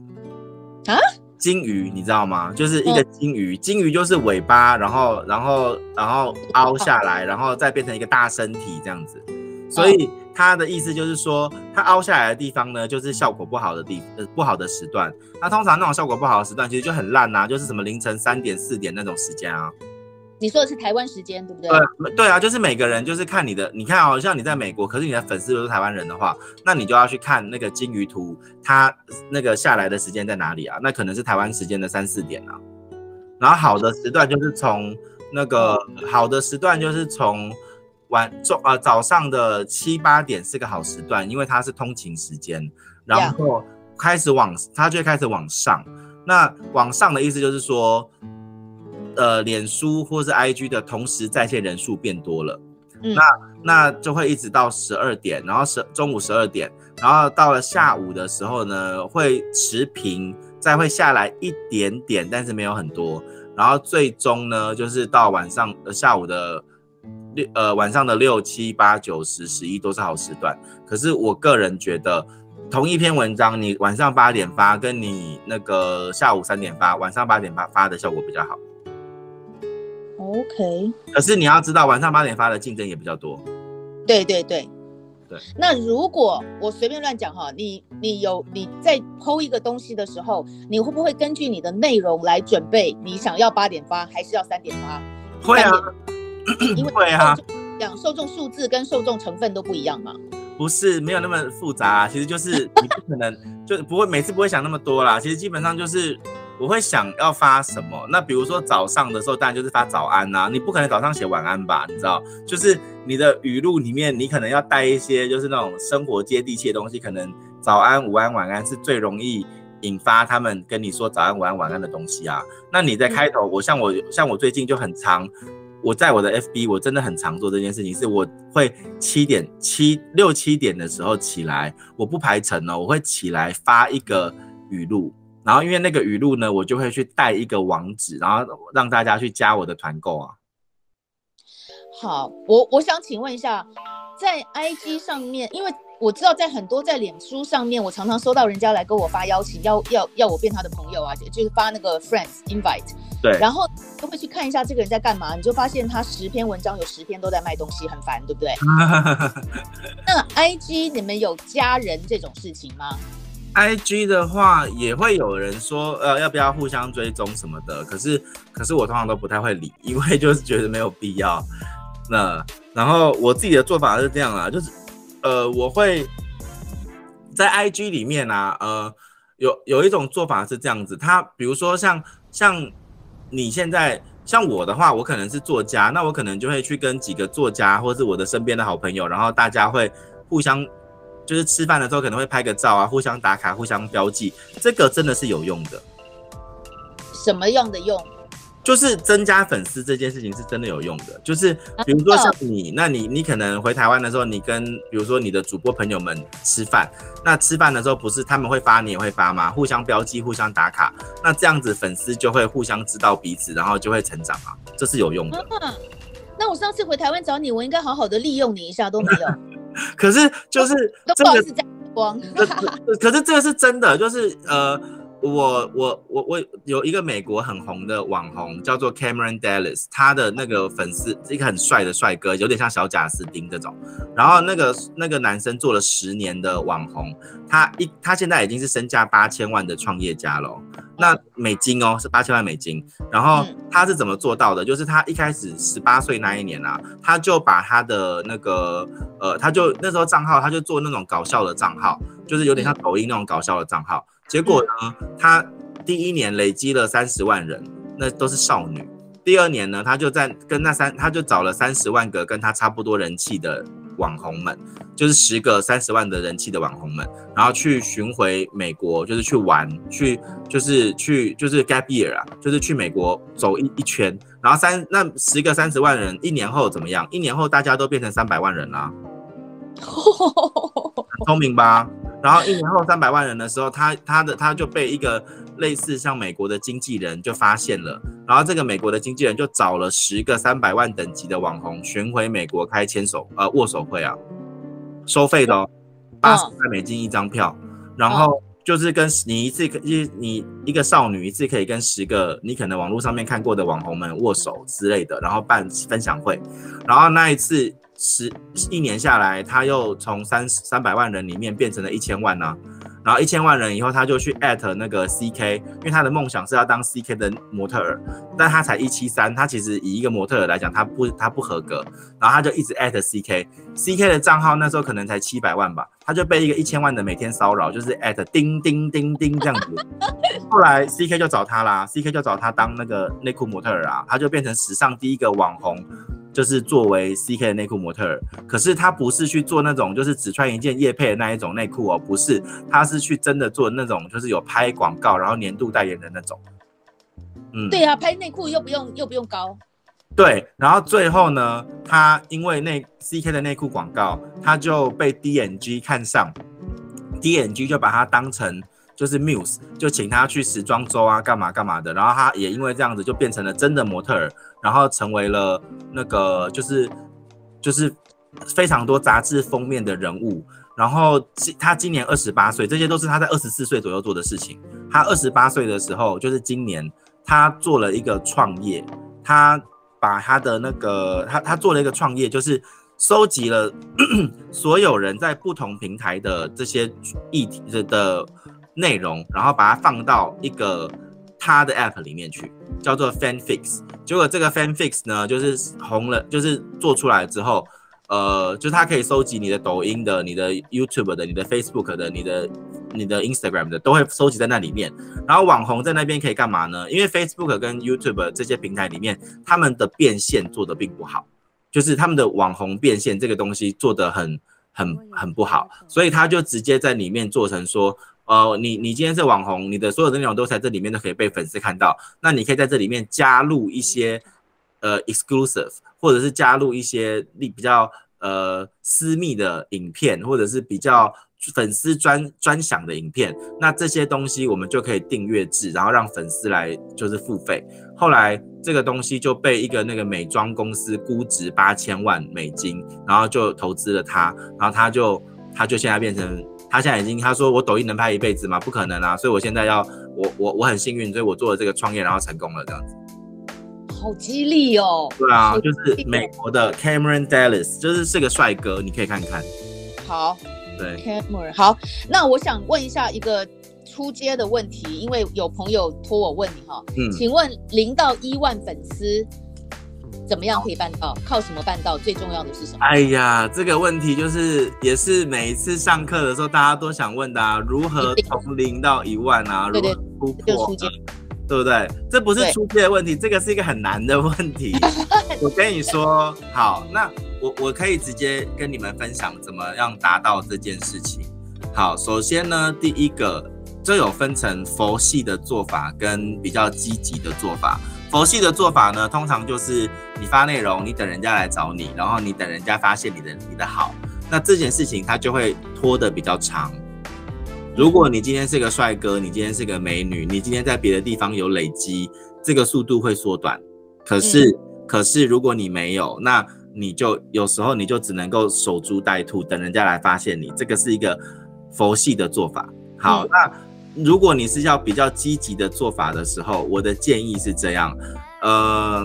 A: 啊，金鱼你知道吗？就是一个金鱼，金鱼就是尾巴，然后然后然后凹下来，然后再变成一个大身体这样子。所以它的意思就是说，它凹下来的地方呢，就是效果不好的地呃不好的时段。那通常那种效果不好的时段，其实就很烂呐，就是什么凌晨三点四点那种时间啊。
B: 你说的是台湾时间对不对？
A: 对对啊，就是每个人就是看你的，你看哦，像你在美国，可是你的粉丝都是台湾人的话，那你就要去看那个金鱼图，它那个下来的时间在哪里啊？那可能是台湾时间的三四点啊。然后好的时段就是从那个好的时段就是从晚中呃早上的七八点是个好时段，因为它是通勤时间，然后开始往它就开始往上。那往上的意思就是说。呃，脸书或是 IG 的同时在线人数变多了，嗯、那那就会一直到十二点，然后十中午十二点，然后到了下午的时候呢，会持平，再会下来一点点，但是没有很多，然后最终呢，就是到晚上呃下午的六呃晚上的六七八九十十一都是好时段。可是我个人觉得，同一篇文章，你晚上八点发，跟你那个下午三点发，晚上八点发发的效果比较好。
B: OK，
A: 可是你要知道，晚上八点发的竞争也比较多。
B: 对对对
A: 对。
B: 那如果我随便乱讲哈，你你有你在 PO 一个东西的时候，你会不会根据你的内容来准备？你想要八点发还是要三点发？
A: 会啊，
B: 因为对啊，讲受众数字跟受众成分都不一样嘛。
A: 不是，没有那么复杂啊，其实就是你不可能就是不会每次不会想那么多啦。其实基本上就是。我会想要发什么？那比如说早上的时候，当然就是发早安啦、啊。你不可能早上写晚安吧？你知道，就是你的语录里面，你可能要带一些就是那种生活接地气的东西。可能早安、午安、晚安是最容易引发他们跟你说早安、午安、晚安的东西啊。那你在开头，我像我像我最近就很常，我在我的 FB 我真的很常做这件事情，是我会七点七六七点的时候起来，我不排程哦，我会起来发一个语录。然后因为那个语录呢，我就会去带一个网址，然后让大家去加我的团购啊。
B: 好，我我想请问一下，在 IG 上面，因为我知道在很多在脸书上面，我常常收到人家来跟我发邀请，要要要我变他的朋友啊，就是发那个 friends invite。
A: 对。
B: 然后都会去看一下这个人在干嘛，你就发现他十篇文章有十篇都在卖东西，很烦，对不对？[laughs] 那 IG 你们有加人这种事情吗
A: ？I G 的话也会有人说，呃，要不要互相追踪什么的？可是，可是我通常都不太会理，因为就是觉得没有必要。那然后我自己的做法是这样啊，就是，呃，我会在 I G 里面啊，呃，有有一种做法是这样子，他比如说像像你现在像我的话，我可能是作家，那我可能就会去跟几个作家，或是我的身边的好朋友，然后大家会互相。就是吃饭的时候可能会拍个照啊，互相打卡，互相标记，这个真的是有用的。
B: 什么样的用？
A: 就是增加粉丝这件事情是真的有用的。就是比如说像你，那你你可能回台湾的时候，你跟比如说你的主播朋友们吃饭，那吃饭的时候不是他们会发，你也会发吗？互相标记，互相打卡，那这样子粉丝就会互相知道彼此，然后就会成长啊，这是有用的。
B: 嗯，那我上次回台湾找你，我应该好好的利用你一下，都没有。[laughs]
A: 可是就是
B: 这个是光，
A: 可是这个是真的，就是呃我我我我有一个美国很红的网红叫做 Cameron Dallas，他的那个粉丝是一个很帅的帅哥，有点像小贾斯汀这种。然后那个那个男生做了十年的网红，他一他现在已经是身价八千万的创业家了。那美金哦，是八千万美金。然后他是怎么做到的？就是他一开始十八岁那一年啊，他就把他的那个呃，他就那时候账号他就做那种搞笑的账号，就是有点像抖音那种搞笑的账号。结果呢，他第一年累积了三十万人，那都是少女。第二年呢，他就在跟那三，他就找了三十万个跟他差不多人气的网红们，就是十个三十万的人气的网红们，然后去巡回美国，就是去玩，去就是去就是 gap year 啊，就是去美国走一一圈。然后三那十个三十万人，一年后怎么样？一年后大家都变成三百万人了，很 [laughs] 聪明吧？然后一年后三百万人的时候，他他的他就被一个类似像美国的经纪人就发现了，然后这个美国的经纪人就找了十个三百万等级的网红巡回美国开牵手呃握手会啊，收费的哦，八十块美金一张票，然后就是跟你一次可一你一个少女一次可以跟十个你可能网络上面看过的网红们握手之类的，然后办分享会，然后那一次。十一年下来，他又从三三百万人里面变成了一千万呢、啊。然后一千万人以后，他就去 at 那个 CK，因为他的梦想是要当 CK 的模特儿，但他才一七三，他其实以一个模特儿来讲，他不他不合格。然后他就一直 at CK，CK 的账号那时候可能才七百万吧，他就被一个一千万的每天骚扰，就是 at 叮叮叮叮这样子。后来 CK 就找他啦，CK 就找他当那个内裤模特儿啊，他就变成史上第一个网红。就是作为 CK 的内裤模特儿，可是他不是去做那种就是只穿一件夜配的那一种内裤哦，不是，他是去真的做那种就是有拍广告，然后年度代言的那种。
B: 嗯，对啊，拍内裤又不用又不用高。
A: 对，然后最后呢，他因为那 CK 的内裤广告，他就被 DNG 看上，DNG 就把他当成。就是 Muse 就请他去时装周啊，干嘛干嘛的，然后他也因为这样子就变成了真的模特儿，然后成为了那个就是就是非常多杂志封面的人物。然后他今年二十八岁，这些都是他在二十四岁左右做的事情。他二十八岁的时候，就是今年他做了一个创业，他把他的那个他他做了一个创业，就是收集了 [clears throat] 所有人在不同平台的这些议题的的。内容，然后把它放到一个他的 app 里面去，叫做 FanFix。结果这个 FanFix 呢，就是红了，就是做出来之后，呃，就是它可以收集你的抖音的、你的 YouTube 的、你的 Facebook 的、你的、你的 Instagram 的，都会收集在那里面。然后网红在那边可以干嘛呢？因为 Facebook 跟 YouTube 这些平台里面，他们的变现做得并不好，就是他们的网红变现这个东西做得很、很、很不好，所以他就直接在里面做成说。呃，你你今天是网红，你的所有的内容都在这里面都可以被粉丝看到。那你可以在这里面加入一些呃 exclusive，或者是加入一些你比较呃私密的影片，或者是比较粉丝专专享的影片。那这些东西我们就可以订阅制，然后让粉丝来就是付费。后来这个东西就被一个那个美妆公司估值八千万美金，然后就投资了他，然后他就他就现在变成。他现在已经他说我抖音能拍一辈子吗？不可能啊！所以我现在要我我我很幸运，所以我做了这个创业，然后成功了这样子。
B: 好激励哦！
A: 对啊，就是美国的 Cameron Dallas，就是是个帅哥，你可以看看。
B: 好，
A: 对
B: ，Cameron。好，那我想问一下一个出街的问题，因为有朋友托我问你哈，嗯，请问零到一万粉丝。怎么样可以办到？靠什么办到？最重要的是什么？
A: 哎呀，这个问题就是也是每一次上课的时候大家都想问的啊，如何从零到一万啊？对对，如何突破？对不对？这不是初阶的问题，这个是一个很难的问题。[laughs] 我跟你说，好，那我我可以直接跟你们分享怎么样达到这件事情。好，首先呢，第一个，这有分成佛系的做法跟比较积极的做法。佛系的做法呢，通常就是你发内容，你等人家来找你，然后你等人家发现你的你的好，那这件事情它就会拖得比较长。如果你今天是个帅哥，你今天是个美女，你今天在别的地方有累积，这个速度会缩短。可是，嗯、可是如果你没有，那你就有时候你就只能够守株待兔，等人家来发现你。这个是一个佛系的做法。好，嗯、那。如果你是要比较积极的做法的时候，我的建议是这样，呃，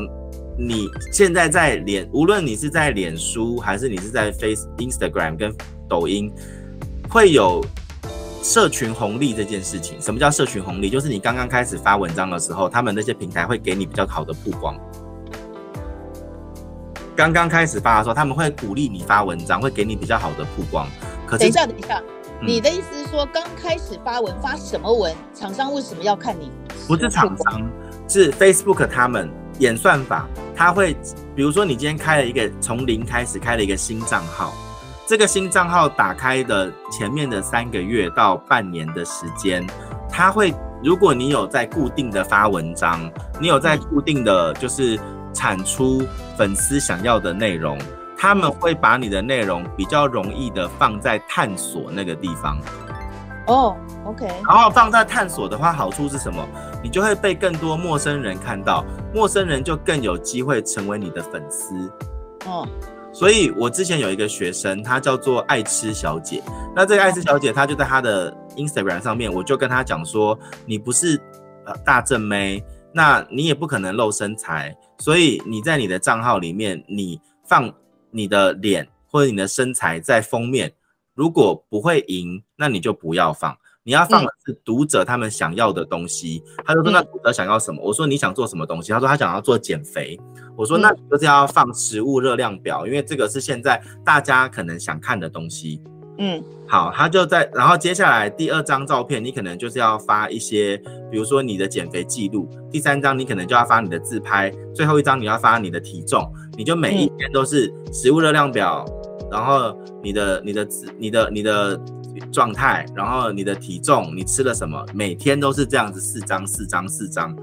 A: 你现在在脸，无论你是在脸书还是你是在 Face、Instagram 跟抖音，会有社群红利这件事情。什么叫社群红利？就是你刚刚开始发文章的时候，他们那些平台会给你比较好的曝光。刚刚开始发的时候，他们会鼓励你发文章，会给你比较好的曝光。可是，
B: 等一下，等一下。你的意思是说，刚开始发文发什么文，厂商为什么要看你？
A: 不是厂商，是 Facebook 他们演算法，他会，比如说你今天开了一个从零开始开了一个新账号，这个新账号打开的前面的三个月到半年的时间，他会，如果你有在固定的发文章，你有在固定的就是产出粉丝想要的内容。他们会把你的内容比较容易的放在探索那个地方。
B: 哦，OK。
A: 然后放在探索的话，好处是什么？你就会被更多陌生人看到，陌生人就更有机会成为你的粉丝。哦。所以我之前有一个学生，她叫做爱吃小姐。那这个爱吃小姐，她就在她的 Instagram 上面，我就跟她讲说，你不是呃大正妹，那你也不可能露身材，所以你在你的账号里面，你放。你的脸或者你的身材在封面，如果不会赢，那你就不要放。你要放的是读者他们想要的东西。嗯、他就说：“那读者想要什么？”我说：“你想做什么东西？”他说：“他想要做减肥。”我说：“那你就是要放食物热量表，因为这个是现在大家可能想看的东西。”嗯，好，他就在，然后接下来第二张照片，你可能就是要发一些，比如说你的减肥记录。第三张你可能就要发你的自拍，最后一张你要发你的体重。你就每一天都是食物热量表，然后你的你的你的你的状态，然后你的体重，你吃了什么，每天都是这样子四张四张四张。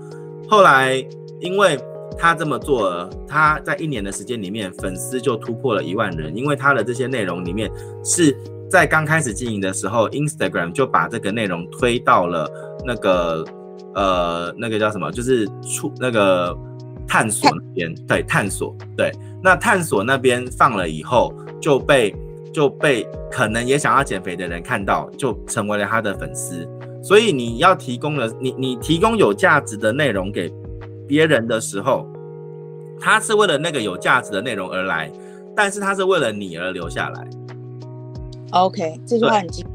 A: 后来因为他这么做，他在一年的时间里面粉丝就突破了一万人，因为他的这些内容里面是。在刚开始经营的时候，Instagram 就把这个内容推到了那个呃那个叫什么，就是出那个探索那边，对，探索，对，那探索那边放了以后，就被就被可能也想要减肥的人看到，就成为了他的粉丝。所以你要提供了你你提供有价值的内容给别人的时候，他是为了那个有价值的内容而来，但是他是为了你而留下来。
B: OK，这句话很精。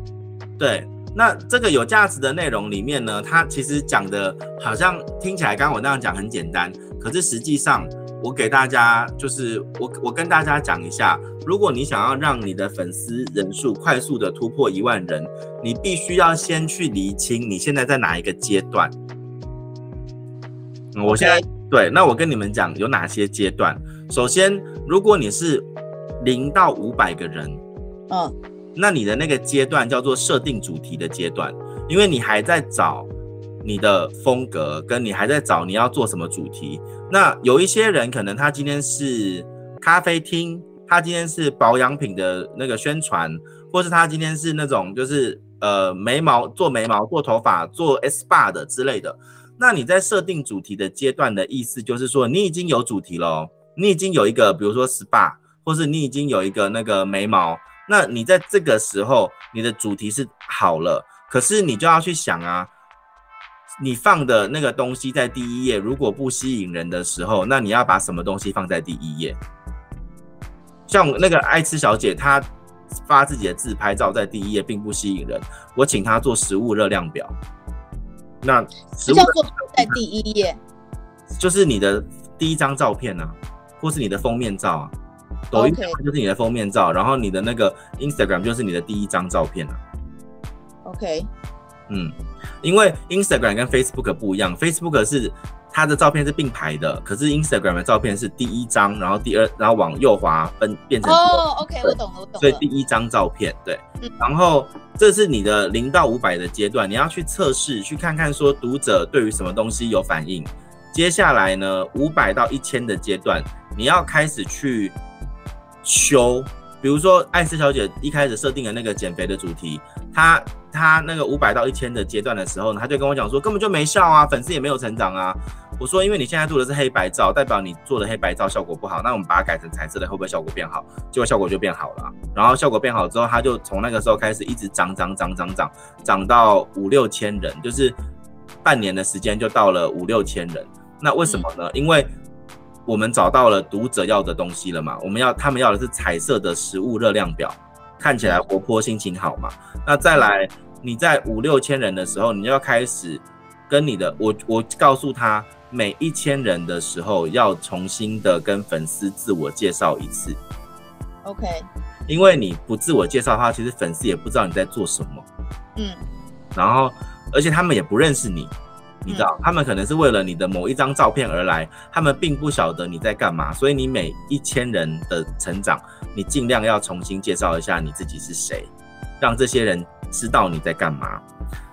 A: 对，那这个有价值的内容里面呢，它其实讲的好像听起来刚刚我那样讲很简单，可是实际上我给大家就是我我跟大家讲一下，如果你想要让你的粉丝人数快速的突破一万人，你必须要先去厘清你现在在哪一个阶段。我现在.对，那我跟你们讲有哪些阶段。首先，如果你是零到五百个人，嗯。那你的那个阶段叫做设定主题的阶段，因为你还在找你的风格，跟你还在找你要做什么主题。那有一些人可能他今天是咖啡厅，他今天是保养品的那个宣传，或是他今天是那种就是呃眉毛做眉毛、做头发、做 SPA 的之类的。那你在设定主题的阶段的意思就是说，你已经有主题了，你已经有一个，比如说 SPA，或是你已经有一个那个眉毛。那你在这个时候，你的主题是好了，可是你就要去想啊，你放的那个东西在第一页，如果不吸引人的时候，那你要把什么东西放在第一页？像那个爱吃小姐，她发自己的自拍照在第一页，并不吸引人。我请她做食物热量表。那食物
B: 叫做在第一页，
A: 就是你的第一张照片啊，或是你的封面照啊。抖音就是你的封面照，然后你的那个 Instagram 就是你的第一张照片了。
B: OK，
A: 嗯，因为 Instagram 跟 Facebook 不一样，Facebook 是它的照片是并排的，可是 Instagram 的照片是第一张，然后第二，然后往右滑分变成。
B: 哦，OK，我懂了，我懂了。
A: 所以第一张照片，对，然后这是你的零到五百的阶段，你要去测试，去看看说读者对于什么东西有反应。接下来呢，五百到一千的阶段，你要开始去。修，比如说爱思小姐一开始设定的那个减肥的主题，她她那个五百到一千的阶段的时候呢，她就跟我讲说根本就没效啊，粉丝也没有成长啊。我说，因为你现在做的是黑白照，代表你做的黑白照效果不好，那我们把它改成彩色的，会不会效果变好？结果效果就变好了。然后效果变好之后，他就从那个时候开始一直涨涨涨涨涨，涨到五六千人，就是半年的时间就到了五六千人。那为什么呢？因为我们找到了读者要的东西了嘛，我们要他们要的是彩色的食物热量表，看起来活泼，心情好嘛。那再来，你在五六千人的时候，你就要开始跟你的我我告诉他。每一千人的时候，要重新的跟粉丝自我介绍一次。
B: OK，
A: 因为你不自我介绍的话，其实粉丝也不知道你在做什么。
B: 嗯，
A: 然后，而且他们也不认识你，你知道，
B: 嗯、
A: 他们可能是为了你的某一张照片而来，他们并不晓得你在干嘛。所以，你每一千人的成长，你尽量要重新介绍一下你自己是谁，让这些人知道你在干嘛。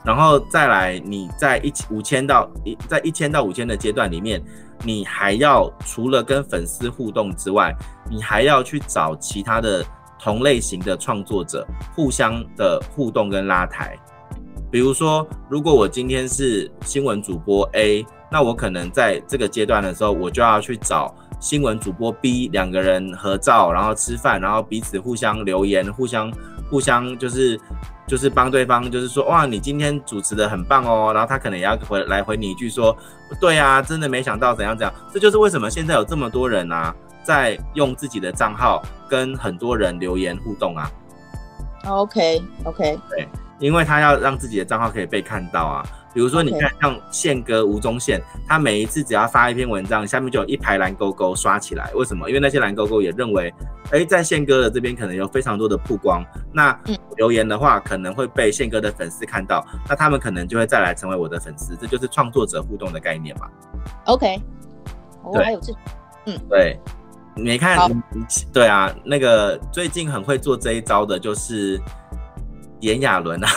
A: 然后再来，你在一五千到一在一千到五千的阶段里面，你还要除了跟粉丝互动之外，你还要去找其他的同类型的创作者，互相的互动跟拉抬。比如说，如果我今天是新闻主播 A，那我可能在这个阶段的时候，我就要去找新闻主播 B，两个人合照，然后吃饭，然后彼此互相留言，互相互相就是。就是帮对方，就是说哇，你今天主持的很棒哦，然后他可能也要回来回你一句说，对啊，真的没想到怎样怎样，这就是为什么现在有这么多人啊，在用自己的账号跟很多人留言互动啊。
B: OK OK，
A: 对，因为他要让自己的账号可以被看到啊。比如说，你看像宪哥吴宗宪，他每一次只要发一篇文章，下面就有一排蓝勾勾刷起来。为什么？因为那些蓝勾勾也认为，哎，在宪哥的这边可能有非常多的曝光。那留言的话，可能会被宪哥的粉丝看到，那他们可能就会再来成为我的粉丝。这就是创作者互动的概念嘛。
B: OK，我，还有这，
A: 嗯，对，你看，对啊，那个最近很会做这一招的就是。炎亚纶啊，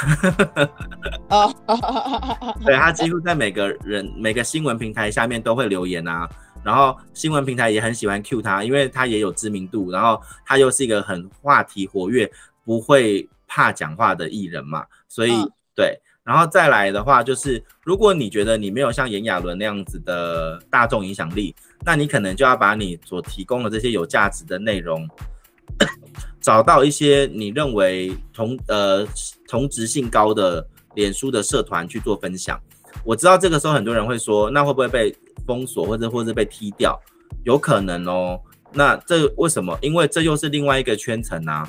A: 哦，[laughs] [laughs] 对，他几乎在每个人每个新闻平台下面都会留言啊，然后新闻平台也很喜欢 cue 他，因为他也有知名度，然后他又是一个很话题活跃、不会怕讲话的艺人嘛，所以对，然后再来的话就是，如果你觉得你没有像炎亚纶那样子的大众影响力，那你可能就要把你所提供的这些有价值的内容。找到一些你认为同呃同质性高的脸书的社团去做分享。我知道这个时候很多人会说，那会不会被封锁或者或者被踢掉？有可能哦。那这为什么？因为这又是另外一个圈层啊。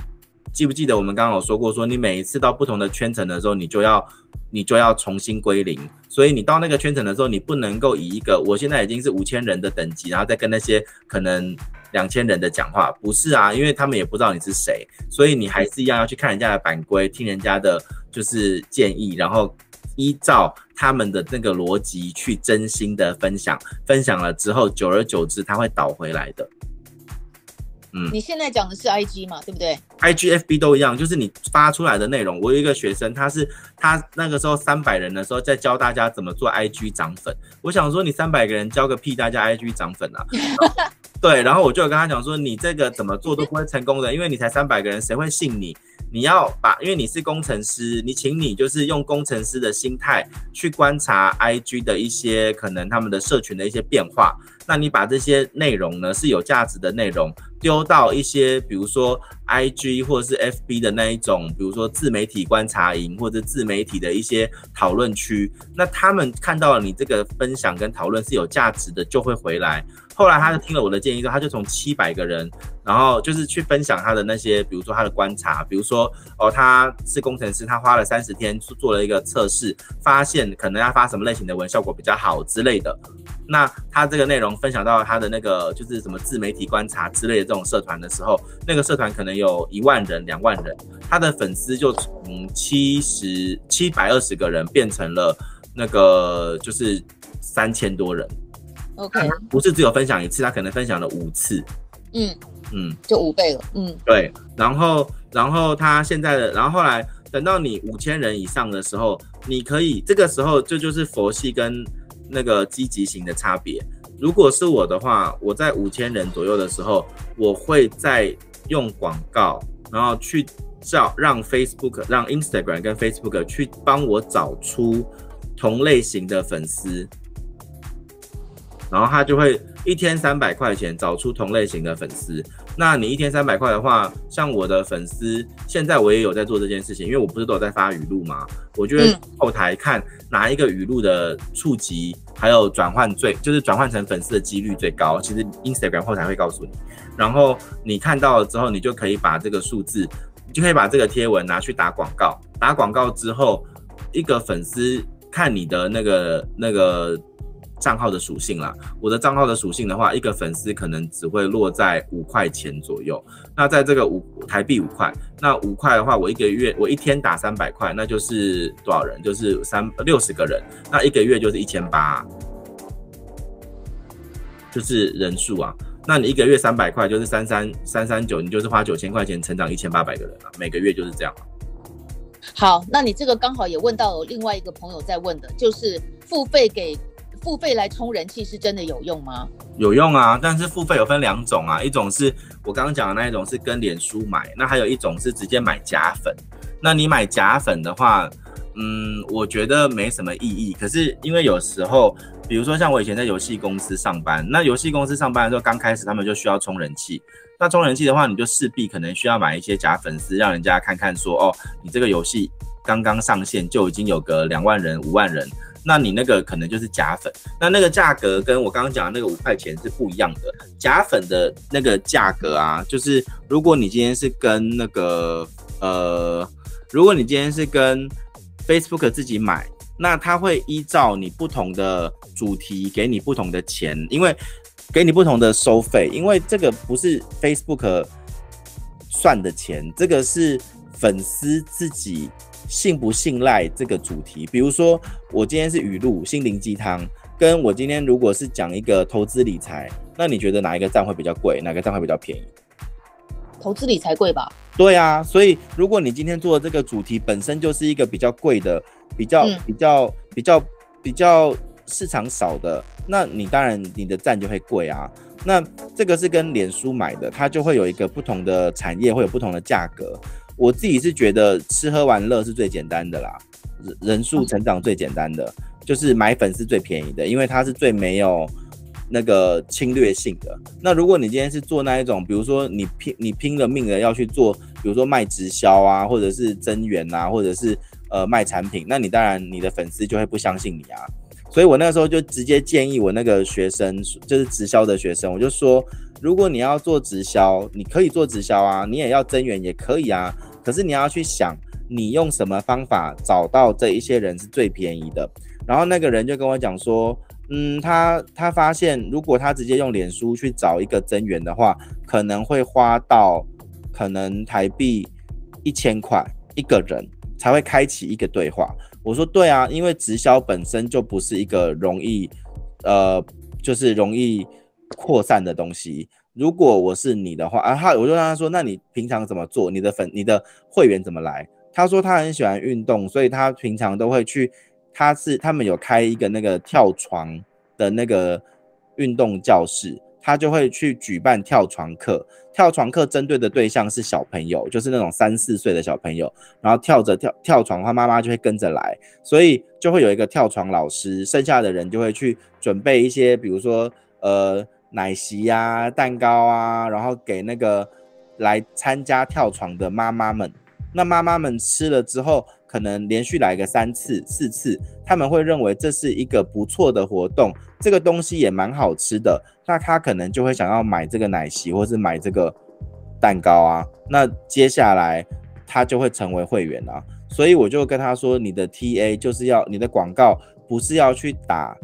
A: 记不记得我们刚刚有说过，说你每一次到不同的圈层的时候，你就要你就要重新归零。所以你到那个圈层的时候，你不能够以一个我现在已经是五千人的等级，然后再跟那些可能。两千人的讲话不是啊，因为他们也不知道你是谁，所以你还是一样要去看人家的版规，听人家的就是建议，然后依照他们的那个逻辑去真心的分享，分享了之后，久而久之他会倒回来的。嗯，
B: 你现在讲的是 IG 嘛，对不对
A: ？IG、FB 都一样，就是你发出来的内容。我有一个学生，他是他那个时候三百人的时候在教大家怎么做 IG 涨粉，我想说你三百个人教个屁，大家 IG 涨粉啊。[laughs] 对，然后我就有跟他讲说，你这个怎么做都不会成功的，因为你才三百个人，谁会信你？你要把，因为你是工程师，你请你就是用工程师的心态去观察 IG 的一些可能他们的社群的一些变化，那你把这些内容呢，是有价值的内容。丢到一些，比如说 IG 或者是 FB 的那一种，比如说自媒体观察营或者自媒体的一些讨论区，那他们看到了你这个分享跟讨论是有价值的，就会回来。后来他就听了我的建议之后，他就从七百个人，然后就是去分享他的那些，比如说他的观察，比如说哦，他是工程师，他花了三十天做了一个测试，发现可能要发什么类型的文效果比较好之类的。那他这个内容分享到他的那个就是什么自媒体观察之类的这种社团的时候，那个社团可能有一万人、两万人，他的粉丝就从七十七百二十个人变成了那个就是三千多人。
B: OK，
A: 不是只有分享一次，他可能分享了五次。
B: 嗯嗯，就五倍了。嗯，
A: 对。然后然后他现在的，然后后来等到你五千人以上的时候，你可以这个时候这就，就是佛系跟。那个积极型的差别，如果是我的话，我在五千人左右的时候，我会再用广告，然后去找让 Facebook、让 Instagram 跟 Facebook 去帮我找出同类型的粉丝。然后他就会一天三百块钱找出同类型的粉丝。那你一天三百块的话，像我的粉丝，现在我也有在做这件事情，因为我不是都有在发语录嘛，我就会后台看哪一个语录的触及还有转换最，就是转换成粉丝的几率最高。其实 Instagram 后台会告诉你，然后你看到了之后，你就可以把这个数字，你就可以把这个贴文拿去打广告，打广告之后，一个粉丝看你的那个那个。账号的属性啦，我的账号的属性的话，一个粉丝可能只会落在五块钱左右。那在这个五台币五块，那五块的话，我一个月我一天打三百块，那就是多少人？就是三六十个人，那一个月就是一千八，就是人数啊。那你一个月三百块，就是三三三三九，你就是花九千块钱成长一千八百个人啊，每个月就是这样。
B: 好，那你这个刚好也问到另外一个朋友在问的，就是付费给。付费来充人气是真的有用吗？
A: 有用啊，但是付费有分两种啊，一种是我刚刚讲的那一种是跟脸书买，那还有一种是直接买假粉。那你买假粉的话，嗯，我觉得没什么意义。可是因为有时候，比如说像我以前在游戏公司上班，那游戏公司上班的时候，刚开始他们就需要充人气。那充人气的话，你就势必可能需要买一些假粉丝，让人家看看说，哦，你这个游戏刚刚上线就已经有个两万人、五万人。那你那个可能就是假粉，那那个价格跟我刚刚讲的那个五块钱是不一样的。假粉的那个价格啊，就是如果你今天是跟那个呃，如果你今天是跟 Facebook 自己买，那他会依照你不同的主题给你不同的钱，因为给你不同的收费，因为这个不是 Facebook 算的钱，这个是粉丝自己。信不信赖这个主题？比如说，我今天是语录、心灵鸡汤，跟我今天如果是讲一个投资理财，那你觉得哪一个站会比较贵？哪个站会比较便宜？
B: 投资理财贵吧？
A: 对啊，所以如果你今天做的这个主题本身就是一个比较贵的、比较、嗯、比较、比较、比较市场少的，那你当然你的站就会贵啊。那这个是跟脸书买的，它就会有一个不同的产业，会有不同的价格。我自己是觉得吃喝玩乐是最简单的啦，人人数成长最简单的，就是买粉是最便宜的，因为它是最没有那个侵略性的。那如果你今天是做那一种，比如说你拼你拼了命的要去做，比如说卖直销啊，或者是增员啊，或者是呃卖产品，那你当然你的粉丝就会不相信你啊。所以我那个时候就直接建议我那个学生，就是直销的学生，我就说，如果你要做直销，你可以做直销啊，你也要增员也可以啊。可是你要去想，你用什么方法找到这一些人是最便宜的？然后那个人就跟我讲说，嗯，他他发现，如果他直接用脸书去找一个增员的话，可能会花到可能台币一千块一个人才会开启一个对话。我说对啊，因为直销本身就不是一个容易，呃，就是容易扩散的东西。如果我是你的话，啊，他我就让他说，那你平常怎么做？你的粉、你的会员怎么来？他说他很喜欢运动，所以他平常都会去。他是他们有开一个那个跳床的那个运动教室，他就会去举办跳床课。跳床课针对的对象是小朋友，就是那种三四岁的小朋友，然后跳着跳跳床，他妈妈就会跟着来，所以就会有一个跳床老师，剩下的人就会去准备一些，比如说呃。奶昔呀、啊、蛋糕啊，然后给那个来参加跳床的妈妈们。那妈妈们吃了之后，可能连续来个三次、四次，他们会认为这是一个不错的活动，这个东西也蛮好吃的。那他可能就会想要买这个奶昔，或是买这个蛋糕啊。那接下来他就会成为会员啊。所以我就跟他说，你的 TA 就是要你的广告不是要去打，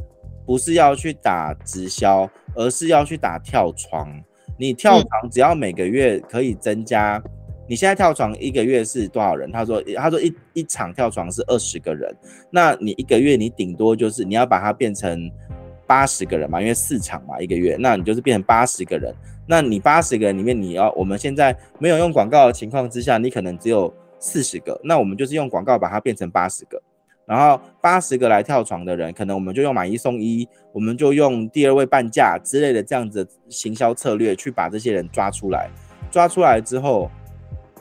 A: 不是要去打直销。而是要去打跳床，你跳床只要每个月可以增加，嗯、你现在跳床一个月是多少人？他说，他说一一场跳床是二十个人，那你一个月你顶多就是你要把它变成八十个人嘛，因为四场嘛一个月，那你就是变成八十个人，那你八十个人里面你要我们现在没有用广告的情况之下，你可能只有四十个，那我们就是用广告把它变成八十个。然后八十个来跳床的人，可能我们就用买一送一，我们就用第二位半价之类的这样子的行销策略去把这些人抓出来。抓出来之后，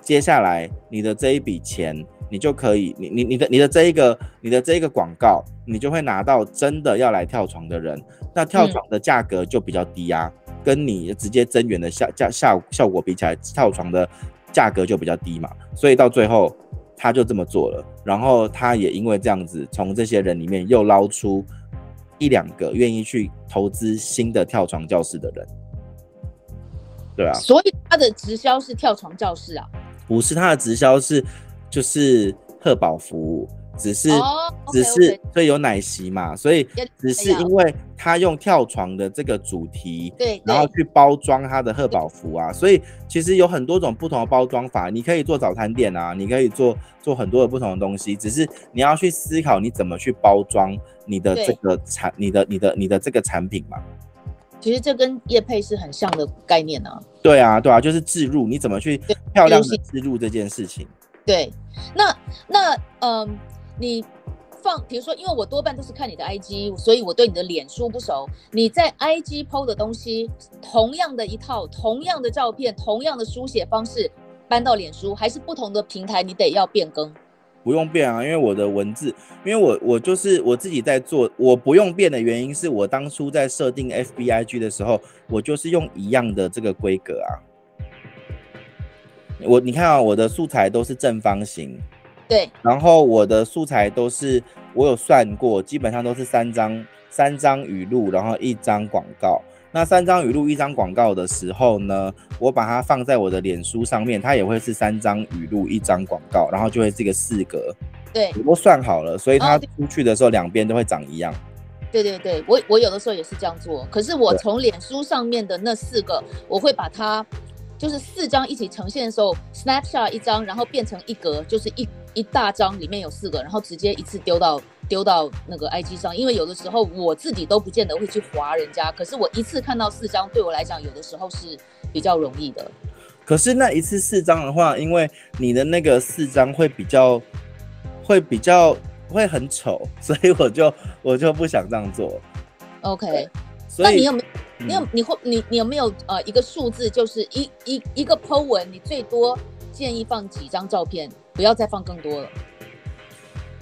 A: 接下来你的这一笔钱，你就可以，你你你的你的这一个你的这一个广告，你就会拿到真的要来跳床的人，那跳床的价格就比较低啊，跟你直接增员的效价效效果比起来，跳床的价格就比较低嘛，所以到最后他就这么做了，然后他也因为这样子，从这些人里面又捞出一两个愿意去投资新的跳床教室的人，对啊，
B: 所以他的直销是跳床教室啊。
A: 不是他的直销是，就是贺宝服务，只是、oh, okay, 只是所以有奶昔嘛，所以只是因为他用跳床的这个主题，对，然后去包装他的贺宝福啊，所以其实有很多种不同的包装法，你可以做早餐店啊，你可以做做很多的不同的东西，只是你要去思考你怎么去包装你的这个产，你的你的你的这个产品嘛。
B: 其实这跟叶配是很像的概念呢、啊。
A: 对啊，对啊，就是置入，你怎么去漂亮的置入这件事情？
B: 对，那那嗯、呃，你放，比如说，因为我多半都是看你的 IG，所以我对你的脸书不熟。你在 IG PO 的东西，同样的一套，同样的照片，同样的书写方式，搬到脸书，还是不同的平台，你得要变更。
A: 不用变啊，因为我的文字，因为我我就是我自己在做，我不用变的原因是我当初在设定 FBIG 的时候，我就是用一样的这个规格啊。我你看啊，我的素材都是正方形，
B: 对，
A: 然后我的素材都是我有算过，基本上都是三张三张语录，然后一张广告。那三张语录一张广告的时候呢，我把它放在我的脸书上面，它也会是三张语录一张广告，然后就会是一个四格。
B: 对，
A: 我都算好了，所以它出去的时候两边都会长一样。
B: 对对对，我我有的时候也是这样做，可是我从脸书上面的那四个，我会把它就是四张一起呈现的时候，snapshot 一张，然后变成一格，就是一一大张里面有四个，然后直接一次丢到。丢到那个 IG 上，因为有的时候我自己都不见得会去划人家，可是我一次看到四张，对我来讲有的时候是比较容易的。
A: 可是那一次四张的话，因为你的那个四张会比较会比较会很丑，[laughs] 所以我就我就不想这样做。
B: OK，那你有没有你有你会你你有没有呃一个数字，就是一一一个 po 文，你最多建议放几张照片，不要再放更多了。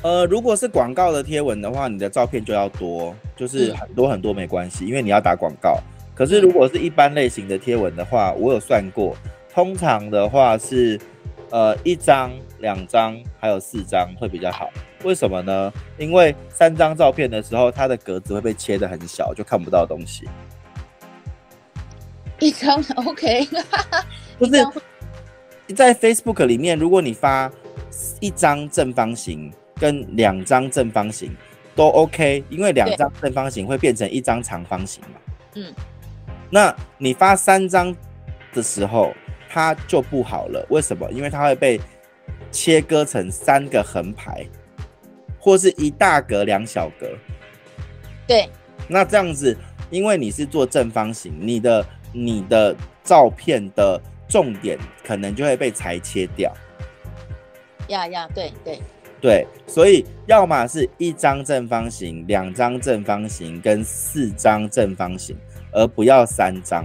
A: 呃，如果是广告的贴文的话，你的照片就要多，就是很多很多没关系，因为你要打广告。可是如果是一般类型的贴文的话，我有算过，通常的话是，呃，一张、两张，还有四张会比较好。为什么呢？因为三张照片的时候，它的格子会被切的很小，就看不到东西。
B: 一张 OK，
A: 就是在 Facebook 里面，如果你发一张正方形。跟两张正方形都 OK，因为两张正方形会变成一张长方形嘛。嗯，那你发三张的时候，它就不好了。为什么？因为它会被切割成三个横排，或是一大格两小格。
B: 对，
A: 那这样子，因为你是做正方形，你的你的照片的重点可能就会被裁切掉。
B: 呀呀，对对。
A: 对，所以要么是一张正方形、两张正方形跟四张正方形，而不要三张。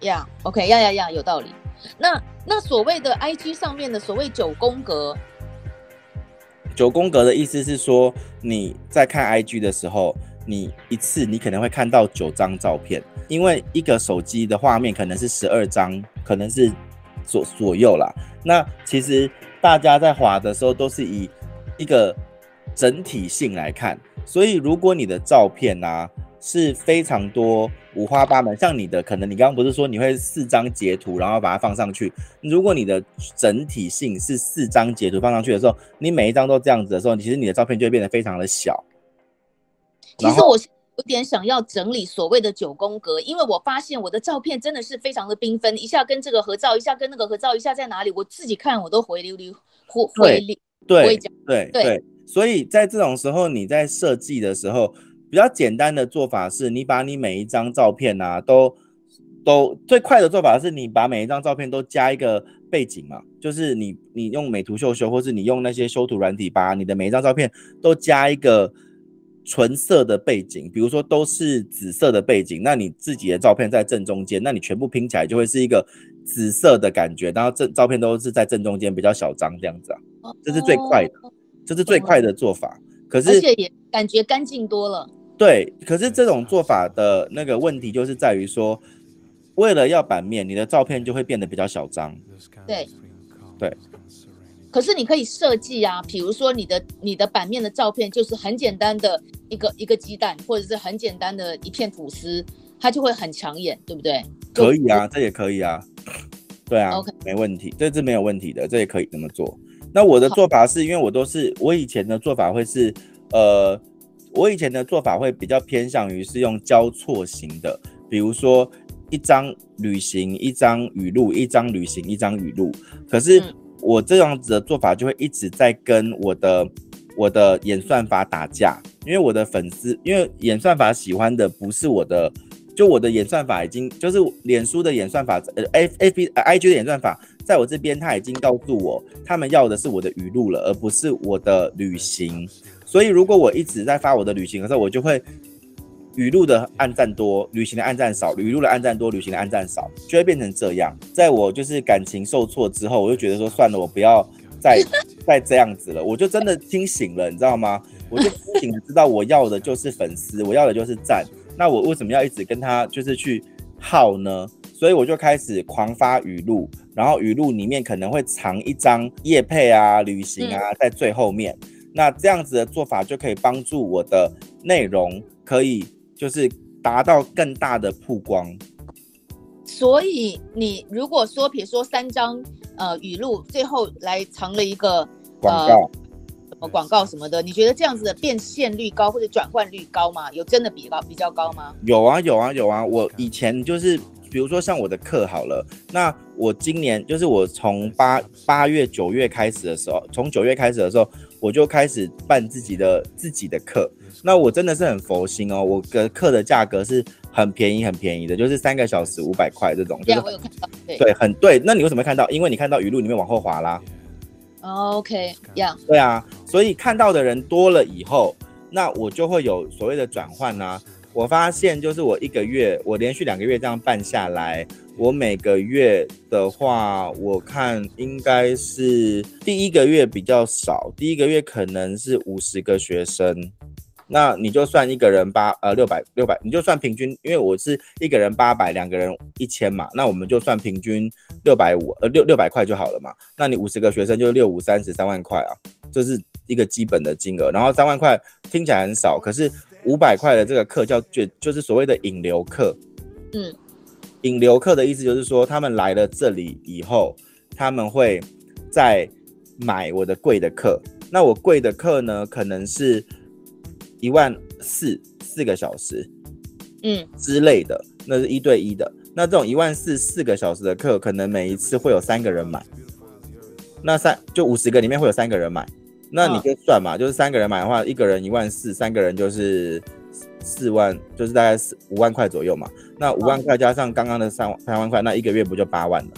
B: 呀、yeah，OK，呀呀呀，有道理。那那所谓的 IG 上面的所谓九宫格，
A: 九宫格的意思是说，你在看 IG 的时候，你一次你可能会看到九张照片，因为一个手机的画面可能是十二张，可能是左左右啦。那其实大家在滑的时候都是以一个整体性来看，所以如果你的照片啊是非常多五花八门，像你的可能你刚刚不是说你会四张截图，然后把它放上去。如果你的整体性是四张截图放上去的时候，你每一张都这样子的时候，其实你的照片就会变得非常的小。
B: 其实我有点想要整理所谓的九宫格，因为我发现我的照片真的是非常的缤纷，一下跟这个合照，一下跟那个合照，一下在哪里，我自己看我都回溜溜，回回溜。
A: 对对对，所以在这种时候，你在设计的时候，比较简单的做法是，你把你每一张照片啊，都都最快的做法是你把每一张照片都加一个背景嘛，就是你你用美图秀秀，或是你用那些修图软体，把你的每一张照片都加一个纯色的背景，比如说都是紫色的背景，那你自己的照片在正中间，那你全部拼起来就会是一个紫色的感觉，然后正照片都是在正中间，比较小张这样子啊。这是最快的，这是最快的做法。可是
B: 而且也感觉干净多了。
A: 对，可是这种做法的那个问题就是在于说，为了要版面，你的照片就会变得比较小张。
B: 对，
A: 对。
B: 可是你可以设计啊，比如说你的你的版面的照片就是很简单的一个一个鸡蛋，或者是很简单的一片吐司，它就会很抢眼，对不对？
A: 可以啊，这也可以啊。对啊
B: ，OK，
A: 没问题，这是没有问题的，这也可以这么做。那我的做法是因为我都是我以前的做法会是，呃，我以前的做法会比较偏向于是用交错型的，比如说一张旅行，一张语录，一张旅行，一张语录。可是我这样子的做法就会一直在跟我的我的演算法打架，因为我的粉丝，因为演算法喜欢的不是我的。就我的演算法已经，就是脸书的演算法，呃，F F B I G 的演算法，在我这边他已经告诉我，他们要的是我的语录了，而不是我的旅行。所以如果我一直在发我的旅行的时候，我就会语录的暗赞多，旅行的暗赞少；语录的暗赞多，旅行的暗赞少，就会变成这样。在我就是感情受挫之后，我就觉得说算了，我不要再 [laughs] 再这样子了，我就真的清醒了，你知道吗？我就清醒的知道我要的就是粉丝，我要的就是赞。那我为什么要一直跟他就是去耗呢？所以我就开始狂发语录，然后语录里面可能会藏一张夜配啊、旅行啊在最后面。嗯、那这样子的做法就可以帮助我的内容可以就是达到更大的曝光。
B: 所以你如果说，比如说三张呃语录，最后来藏了一个
A: 广告。呃
B: 广告什么的，你觉得这样子的变现率高或者转换率高吗？有真的比高比较高吗？
A: 有啊有啊有啊！我以前就是，比如说像我的课好了，那我今年就是我从八八月九月开始的时候，从九月开始的时候，我就开始办自己的自己的课。那我真的是很佛心哦，我的课的价格是很便宜很便宜的，就是三个小时五百块这种。
B: 对，我有看到。对，
A: 对，很对。那你为什么看到？因为你看到语录里面往后滑啦。
B: OK，Yeah，
A: 对啊，所以看到的人多了以后，那我就会有所谓的转换啊。我发现就是我一个月，我连续两个月这样办下来，我每个月的话，我看应该是第一个月比较少，第一个月可能是五十个学生。那你就算一个人八呃六百六百，你就算平均，因为我是一个人八百，两个人一千嘛，那我们就算平均六百五呃六六百块就好了嘛。那你五十个学生就六五三十三万块啊，这是一个基本的金额。然后三万块听起来很少，可是五百块的这个课叫就就是所谓的引流课。嗯，引流课的意思就是说，他们来了这里以后，他们会再买我的贵的课。那我贵的课呢，可能是。一万四四个小时，嗯之类的，那是一对一的。那这种一万四四个小时的课，可能每一次会有三个人买。那三就五十个里面会有三个人买，那你就算嘛，就是三个人买的话，一个人一万四，三个人就是四万，就是大概四五万块左右嘛。那五万块加上刚刚的三三万块，那一个月不就八万了？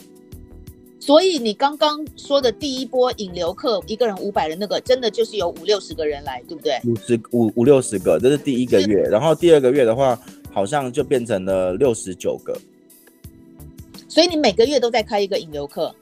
B: 所以你刚刚说的第一波引流课，一个人五百的那个，真的就是有五六十个人来，对不对？
A: 五十五五六十个，这是第一个月，然后第二个月的话，好像就变成了六十九个。
B: 所以你每个月都在开一个引流课。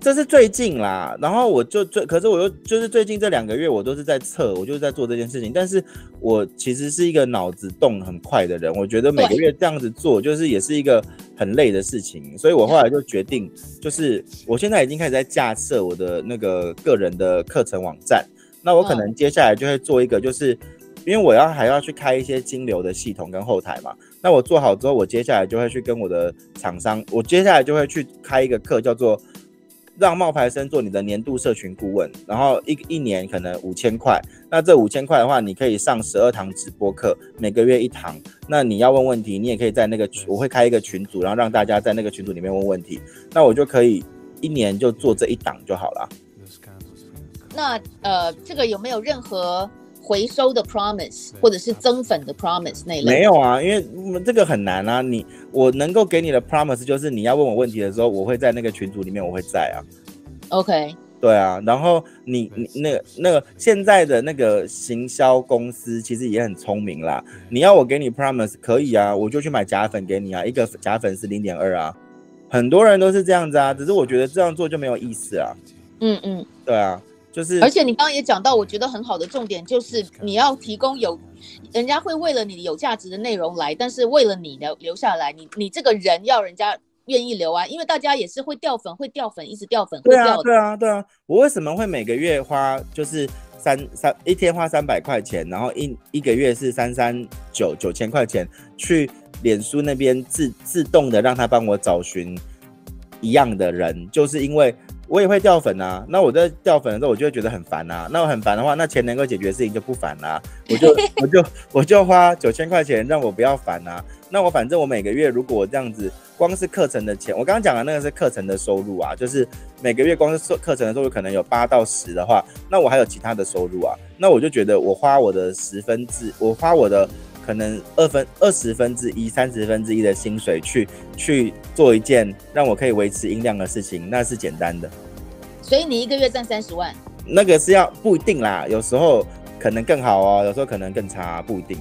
A: 这是最近啦，然后我就最，可是我又就是最近这两个月，我都是在测，我就是在做这件事情。但是我其实是一个脑子动很快的人，我觉得每个月这样子做，就是也是一个很累的事情。所以我后来就决定，就是我现在已经开始在架设我的那个个人的课程网站。那我可能接下来就会做一个，就是因为我要还要去开一些金流的系统跟后台嘛。那我做好之后，我接下来就会去跟我的厂商，我接下来就会去开一个课，叫做。让冒牌生做你的年度社群顾问，然后一一年可能五千块。那这五千块的话，你可以上十二堂直播课，每个月一堂。那你要问问题，你也可以在那个群，我会开一个群组，然后让大家在那个群组里面问问题。那我就可以一年就做这一档就好了。
B: 那呃，这个有没有任何？回收的 promise 或者是增粉的 promise 那类
A: 没有啊，因为我们这个很难啊。你我能够给你的 promise 就是你要问我问题的时候，我会在那个群组里面，我会在啊。
B: OK，
A: 对啊。然后你你那个那个现在的那个行销公司其实也很聪明啦。你要我给你 promise 可以啊，我就去买假粉给你啊，一个假粉是零点二啊。很多人都是这样子啊，只是我觉得这样做就没有意思啊。
B: 嗯嗯，
A: 对啊。就是，
B: 而且你刚刚也讲到，我觉得很好的重点就是你要提供有，人家会为了你有价值的内容来，但是为了你留留下来，你你这个人要人家愿意留啊，因为大家也是会掉粉，会掉粉，一直掉粉，会掉的。
A: 对啊，对啊，对啊。我为什么会每个月花就是三三一天花三百块钱，然后一一个月是三三九九千块钱去脸书那边自自动的让他帮我找寻一样的人，就是因为。我也会掉粉啊，那我在掉粉的时候，我就会觉得很烦啊。那我很烦的话，那钱能够解决的事情就不烦啦、啊。我就 [laughs] 我就我就花九千块钱让我不要烦啊。那我反正我每个月如果我这样子，光是课程的钱，我刚刚讲的那个是课程的收入啊，就是每个月光是课程的收入可能有八到十的话，那我还有其他的收入啊。那我就觉得我花我的十分之，我花我的。可能二分二十分之一、三十分之一的薪水去去做一件让我可以维持音量的事情，那是简单的。
B: 所以你一个月赚三十万？
A: 那个是要不一定啦，有时候可能更好哦，有时候可能更差，不一定。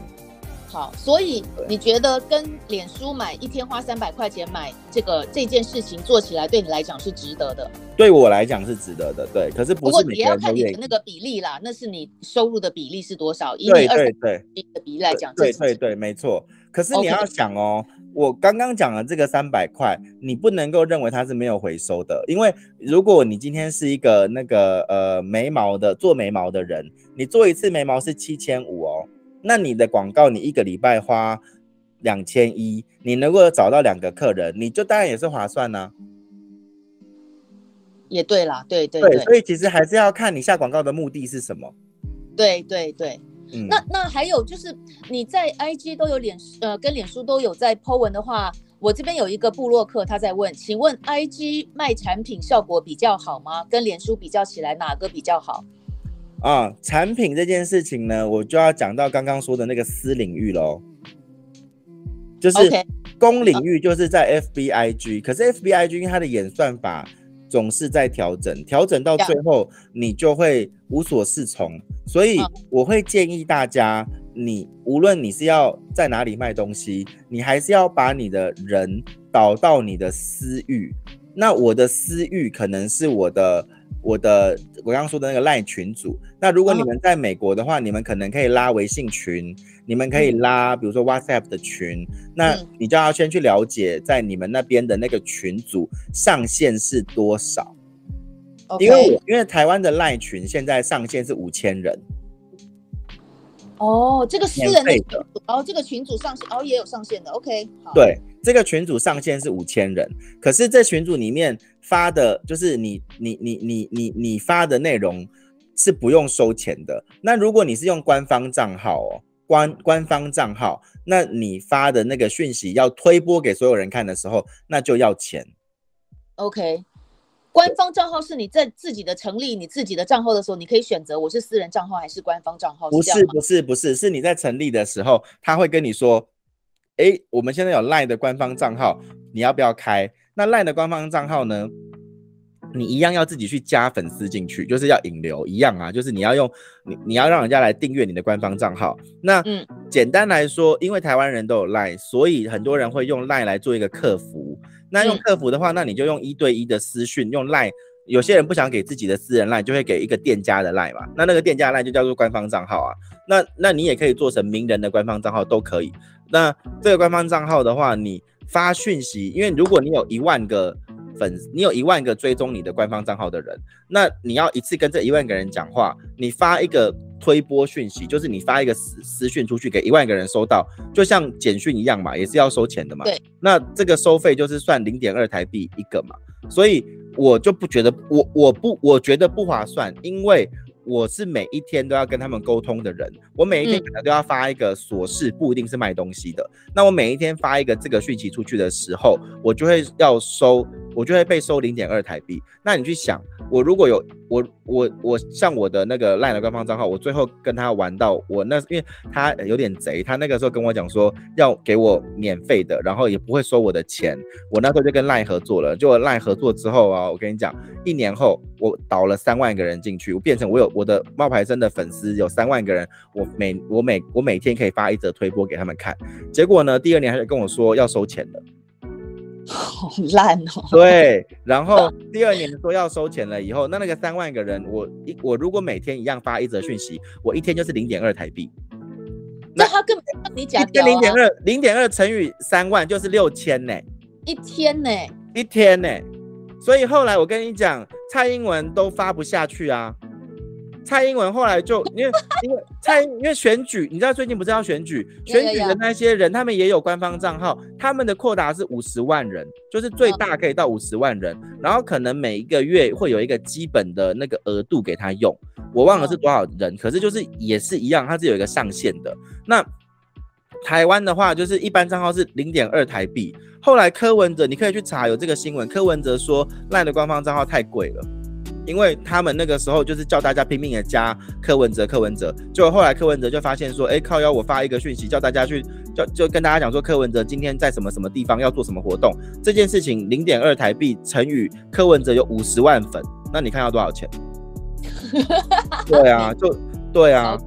B: 好，所以你觉得跟脸书买一天花三百块钱买这个这件事情做起来，对你来讲是值得的？
A: 对我来讲是值得的，对。可是不是。不过也要看你的
B: 那个比例啦，那是你收入的比例是多少？以你二十的比例来讲，
A: 对对对，没错。可是你要想哦，我刚刚讲的这个三百块，你不能够认为它是没有回收的，因为如果你今天是一个那个呃眉毛的做眉毛的人，你做一次眉毛是七千五哦。那你的广告，你一个礼拜花两千一，你能够找到两个客人，你就当然也是划算呢、啊。
B: 也对啦，对对对，
A: 对，所以其实还是要看你下广告的目的是什么。
B: 对对对，嗯，那那还有就是你在 IG 都有脸呃跟脸书都有在 po 文的话，我这边有一个部落客他在问，请问 IG 卖产品效果比较好吗？跟脸书比较起来哪个比较好？
A: 啊，产品这件事情呢，我就要讲到刚刚说的那个私领域喽，就是公领域，就是在 FBIG，可是 FBIG 它的演算法总是在调整，调整到最后你就会无所适从，所以我会建议大家，你无论你是要在哪里卖东西，你还是要把你的人导到你的私域，那我的私域可能是我的。我的我刚刚说的那个赖群组，那如果你们在美国的话，你们可能可以拉微信群，你们可以拉比如说 WhatsApp 的群，那你就要先去了解在你们那边的那个群组上限是多少，因为我因为台湾的赖群现在上限是五千人。
B: 哦，这个私人的。群，哦，这个群组上限哦也有上限的，OK，好。
A: 对，这个群组上限是五千人，可是这群组里面发的，就是你你你你你你发的内容是不用收钱的。那如果你是用官方账号哦，官官方账号，那你发的那个讯息要推播给所有人看的时候，那就要钱。
B: OK。官方账号是你在自己的成立你自己的账号的时候，你可以选择我是私人账号还是官方账号。
A: 不是不是不是，是你在成立的时候，他会跟你说，哎，我们现在有 LINE 的官方账号，你要不要开？那 LINE 的官方账号呢，你一样要自己去加粉丝进去，就是要引流一样啊，就是你要用你你要让人家来订阅你的官方账号。那嗯，简单来说，因为台湾人都有 LINE，所以很多人会用 LINE 来做一个客服。那用客服的话，那你就用一对一的私讯，用 Line。有些人不想给自己的私人 Line，就会给一个店家的 Line 嘛。那那个店家 Line 就叫做官方账号啊。那那你也可以做成名人的官方账号都可以。那这个官方账号的话，你发讯息，因为如果你有一万个粉，你有一万个追踪你的官方账号的人，那你要一次跟这一万个人讲话，你发一个。推播讯息就是你发一个私私讯出去给一万个人收到，就像简讯一样嘛，也是要收钱的嘛。对，那这个收费就是算零点二台币一个嘛，所以我就不觉得我我不我觉得不划算，因为我是每一天都要跟他们沟通的人，我每一天可能都要发一个琐事，不一定是卖东西的。那我每一天发一个这个讯息出去的时候，我就会要收。我就会被收零点二台币。那你去想，我如果有我我我像我的那个 LINE 的官方账号，我最后跟他玩到我那，因为他有点贼，他那个时候跟我讲说要给我免费的，然后也不会收我的钱。我那时候就跟 LINE 合作了，就 LINE 合作之后啊，我跟你讲，一年后我导了三万个人进去，我变成我有我的冒牌生的粉丝有三万个人，我每我每我每天可以发一则推播给他们看。结果呢，第二年他就跟我说要收钱了。[laughs]
B: 好烂哦。
A: 对，然后第二年说要收钱了以后，那那个三万个人，我一我如果每天一样发一则讯息，我一天就是零点二台币。
B: 那他根本跟你讲，一
A: 天零点二，零点二乘以三万就是六千呢，
B: 一天呢，
A: 一天呢。所以后来我跟你讲，蔡英文都发不下去啊。蔡英文后来就因为因为蔡因为选举，你知道最近不是要选举，选举的那些人他们也有官方账号，他们的扩大是五十万人，就是最大可以到五十万人，然后可能每一个月会有一个基本的那个额度给他用，我忘了是多少人，可是就是也是一样，它是有一个上限的。那台湾的话，就是一般账号是零点二台币，后来柯文哲你可以去查有这个新闻，柯文哲说赖的官方账号太贵了。因为他们那个时候就是叫大家拼命的加柯文哲，柯文哲，就后来柯文哲就发现说，哎，靠腰，我发一个讯息叫大家去，就就跟大家讲说，柯文哲今天在什么什么地方要做什么活动，这件事情零点二台币乘以柯文哲有五十万粉，那你看要多少钱？[laughs] 对啊，就对啊，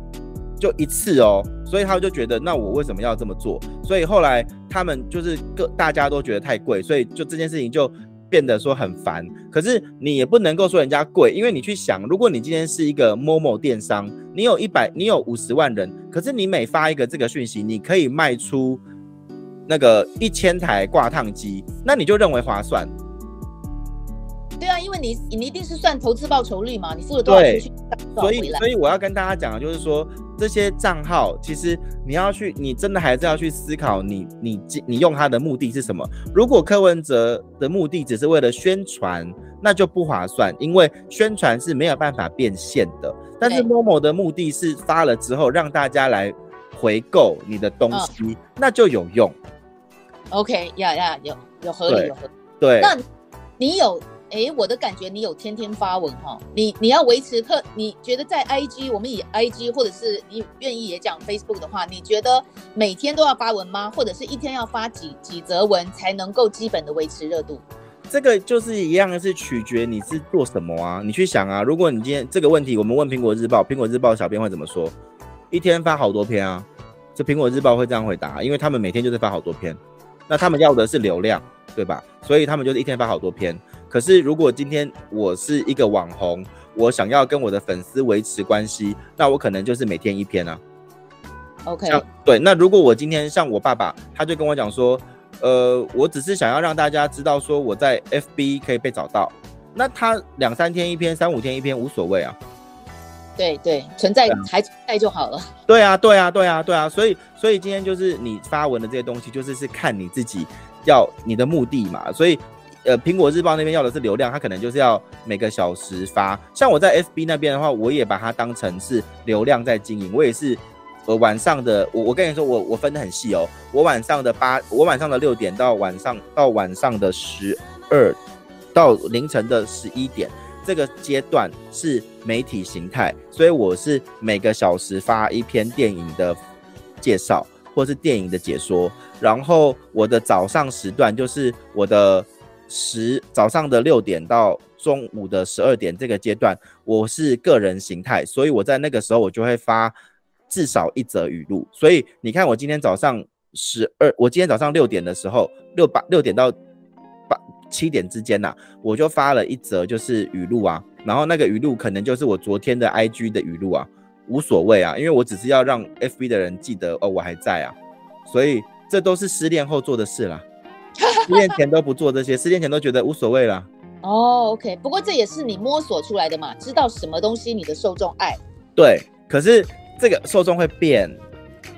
A: 就一次哦，所以他就觉得，那我为什么要这么做？所以后来他们就是各大家都觉得太贵，所以就这件事情就。变得说很烦，可是你也不能够说人家贵，因为你去想，如果你今天是一个 Momo 电商，你有一百，你有五十万人，可是你每发一个这个讯息，你可以卖出那个一千台挂烫机，那你就认为划算。
B: 对啊，因为你你一定是算投资报酬率嘛，你付了多少钱去，
A: 所以所以我要跟大家讲的就是说。这些账号其实你要去，你真的还是要去思考你，你你你用它的目的是什么？如果柯文哲的目的只是为了宣传，那就不划算，因为宣传是没有办法变现的。但是 Momo 的目的是发了之后让大家来回购你的东西，哦、那就有用。
B: OK，呀呀，有有合理有合理。
A: 对，
B: 那你有？哎，我的感觉，你有天天发文哈，你你要维持特，你觉得在 IG，我们以 IG 或者是你愿意也讲 Facebook 的话，你觉得每天都要发文吗？或者是一天要发几几则文才能够基本的维持热度？
A: 这个就是一样是取决你是做什么啊，你去想啊，如果你今天这个问题，我们问苹果日报，苹果日报小编会怎么说？一天发好多篇啊，这苹果日报会这样回答，因为他们每天就是发好多篇，那他们要的是流量，对吧？所以他们就是一天发好多篇。可是，如果今天我是一个网红，我想要跟我的粉丝维持关系，那我可能就是每天一篇啊。
B: OK，
A: 对。那如果我今天像我爸爸，他就跟我讲说，呃，我只是想要让大家知道说我在 FB 可以被找到，那他两三天一篇，三五天一篇无所谓啊。
B: 对对，存在还存在就好了。
A: 对啊，对啊，对啊，对啊。所以，所以今天就是你发文的这些东西，就是是看你自己要你的目的嘛。所以。呃，苹果日报那边要的是流量，它可能就是要每个小时发。像我在 FB 那边的话，我也把它当成是流量在经营。我也是，呃，晚上的我我跟你说，我我分得很细哦。我晚上的八，我晚上的六点到晚上到晚上的十二，到凌晨的十一点，这个阶段是媒体形态，所以我是每个小时发一篇电影的介绍或是电影的解说。然后我的早上时段就是我的。十早上的六点到中午的十二点这个阶段，我是个人形态，所以我在那个时候我就会发至少一则语录。所以你看，我今天早上十二，我今天早上六点的时候，六八六点到八七点之间呐、我就发了一则就是语录啊。然后那个语录可能就是我昨天的 IG 的语录啊，无所谓啊，因为我只是要让 FB 的人记得哦，我还在啊。所以这都是失恋后做的事啦。[laughs] 失恋前都不做这些，失恋前都觉得无所谓了。
B: 哦，OK，不过这也是你摸索出来的嘛，知道什么东西你的受众爱。
A: 对，可是这个受众会变，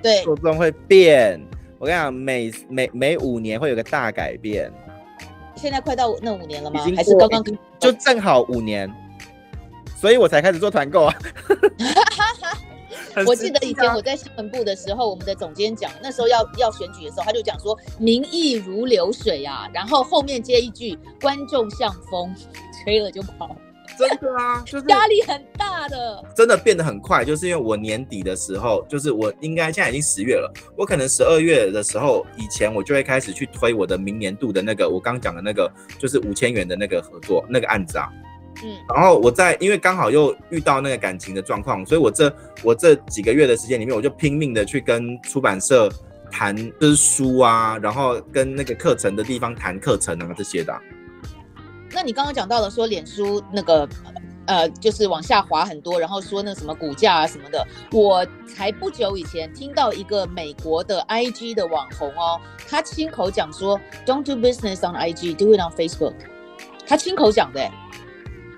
B: 对，
A: 受众会变。我跟你讲，每每每五年会有个大改变。
B: 现在快到那五年了吗？还是刚刚
A: 就正好五年，所以我才开始做团购啊。[laughs]
B: 我记得以前我在新闻部的时候，我们的总监讲，那时候要要选举的时候，他就讲说民意如流水啊，然后后面接一句观众像风，吹了就跑。[laughs]
A: 真的啊，就是
B: 压力很大的，
A: 真的变得很快，就是因为我年底的时候，就是我应该现在已经十月了，我可能十二月的时候，以前我就会开始去推我的明年度的那个，我刚讲的那个，就是五千元的那个合作那个案子啊。嗯，然后我在，因为刚好又遇到那个感情的状况，所以我这我这几个月的时间里面，我就拼命的去跟出版社谈就是书啊，然后跟那个课程的地方谈课程啊这些的、啊。
B: 那你刚刚讲到了说脸书那个。呃，就是往下滑很多，然后说那什么股价啊什么的。我才不久以前听到一个美国的 IG 的网红哦，他亲口讲说，Don't do business on IG, do it on Facebook。他亲口讲的。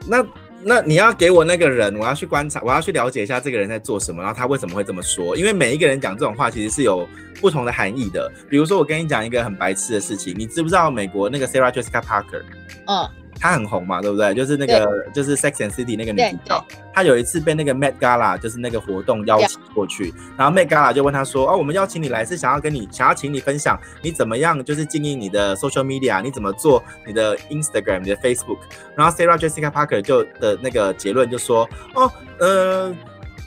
A: 那那你要给我那个人，我要去观察，我要去了解一下这个人在做什么，然后他为什么会这么说？因为每一个人讲这种话其实是有不同的含义的。比如说，我跟你讲一个很白痴的事情，你知不知道美国那个 Sarah Jessica Parker？嗯。她很红嘛，对不对？就是那个，就是 Sex and City 那个女主角。她有一次被那个 Met Gala，就是那个活动邀请过去，然后 Met Gala 就问她说：“哦，我们邀请你来是想要跟你，想要请你分享你怎么样，就是经营你的 social media，你怎么做你的 Instagram，你的 Facebook。”然后 Sarah Jessica Parker 就的那个结论就说：“哦，呃。”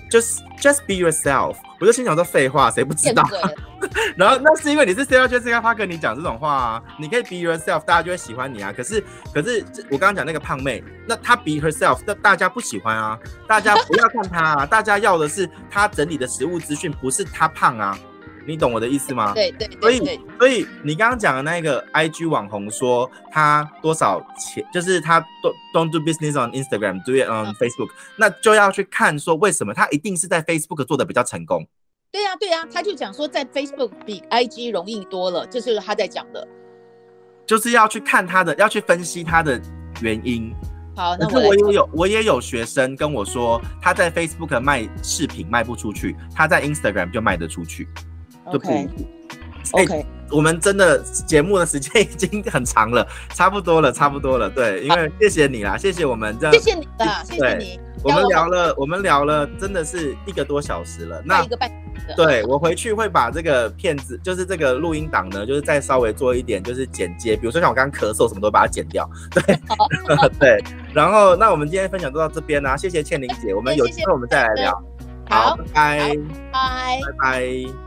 A: Just just be yourself，我就心想说废话，谁不知道？[laughs] 然后那是因为你是 Sarah Jessica Parker，你讲这种话啊，你可以 be yourself，大家就会喜欢你啊。可是可是我刚刚讲那个胖妹，那她 be herself，那大家不喜欢啊，大家不要看她啊，大家要的是她整理的食物资讯，不是她胖啊。你懂我的意思吗？
B: 对对，对，
A: 所以所以你刚刚讲的那个 IG 网红说他多少钱，就是他 don't don't do business on Instagram，do it on Facebook，嗯，那就要去看说为什么他一定是在 Facebook 做的比较成功。
B: 对呀对呀，他就讲说在 Facebook 比 IG 容易多了，这就是他在讲的。
A: 就是要去看他的，要去分析他的原因。
B: 好，那
A: 我也有我也有学生跟我说，他在 Facebook 卖饰品卖不出去，他在 Instagram 就卖得出去。
B: OK，OK，、
A: okay. okay. 我们真的节目的时间已经很长了，[laughs] 差不多了，差不多了。对，因为谢谢你啦，谢谢我们这样，
B: 谢谢你的，谢谢你。
A: 我们聊了，我们聊了，真的是一个多小时了。那一个半对，我回去会把这个片子，就是这个录音档呢，就是再稍微做一点，就是剪接，比如说像我刚刚咳嗽什么，都把它剪掉。对，[laughs] 对。然后，那我们今天分享就到这边啦，谢谢倩玲姐，我们有机会我们再来聊。
B: 好，拜拜，
A: 拜拜。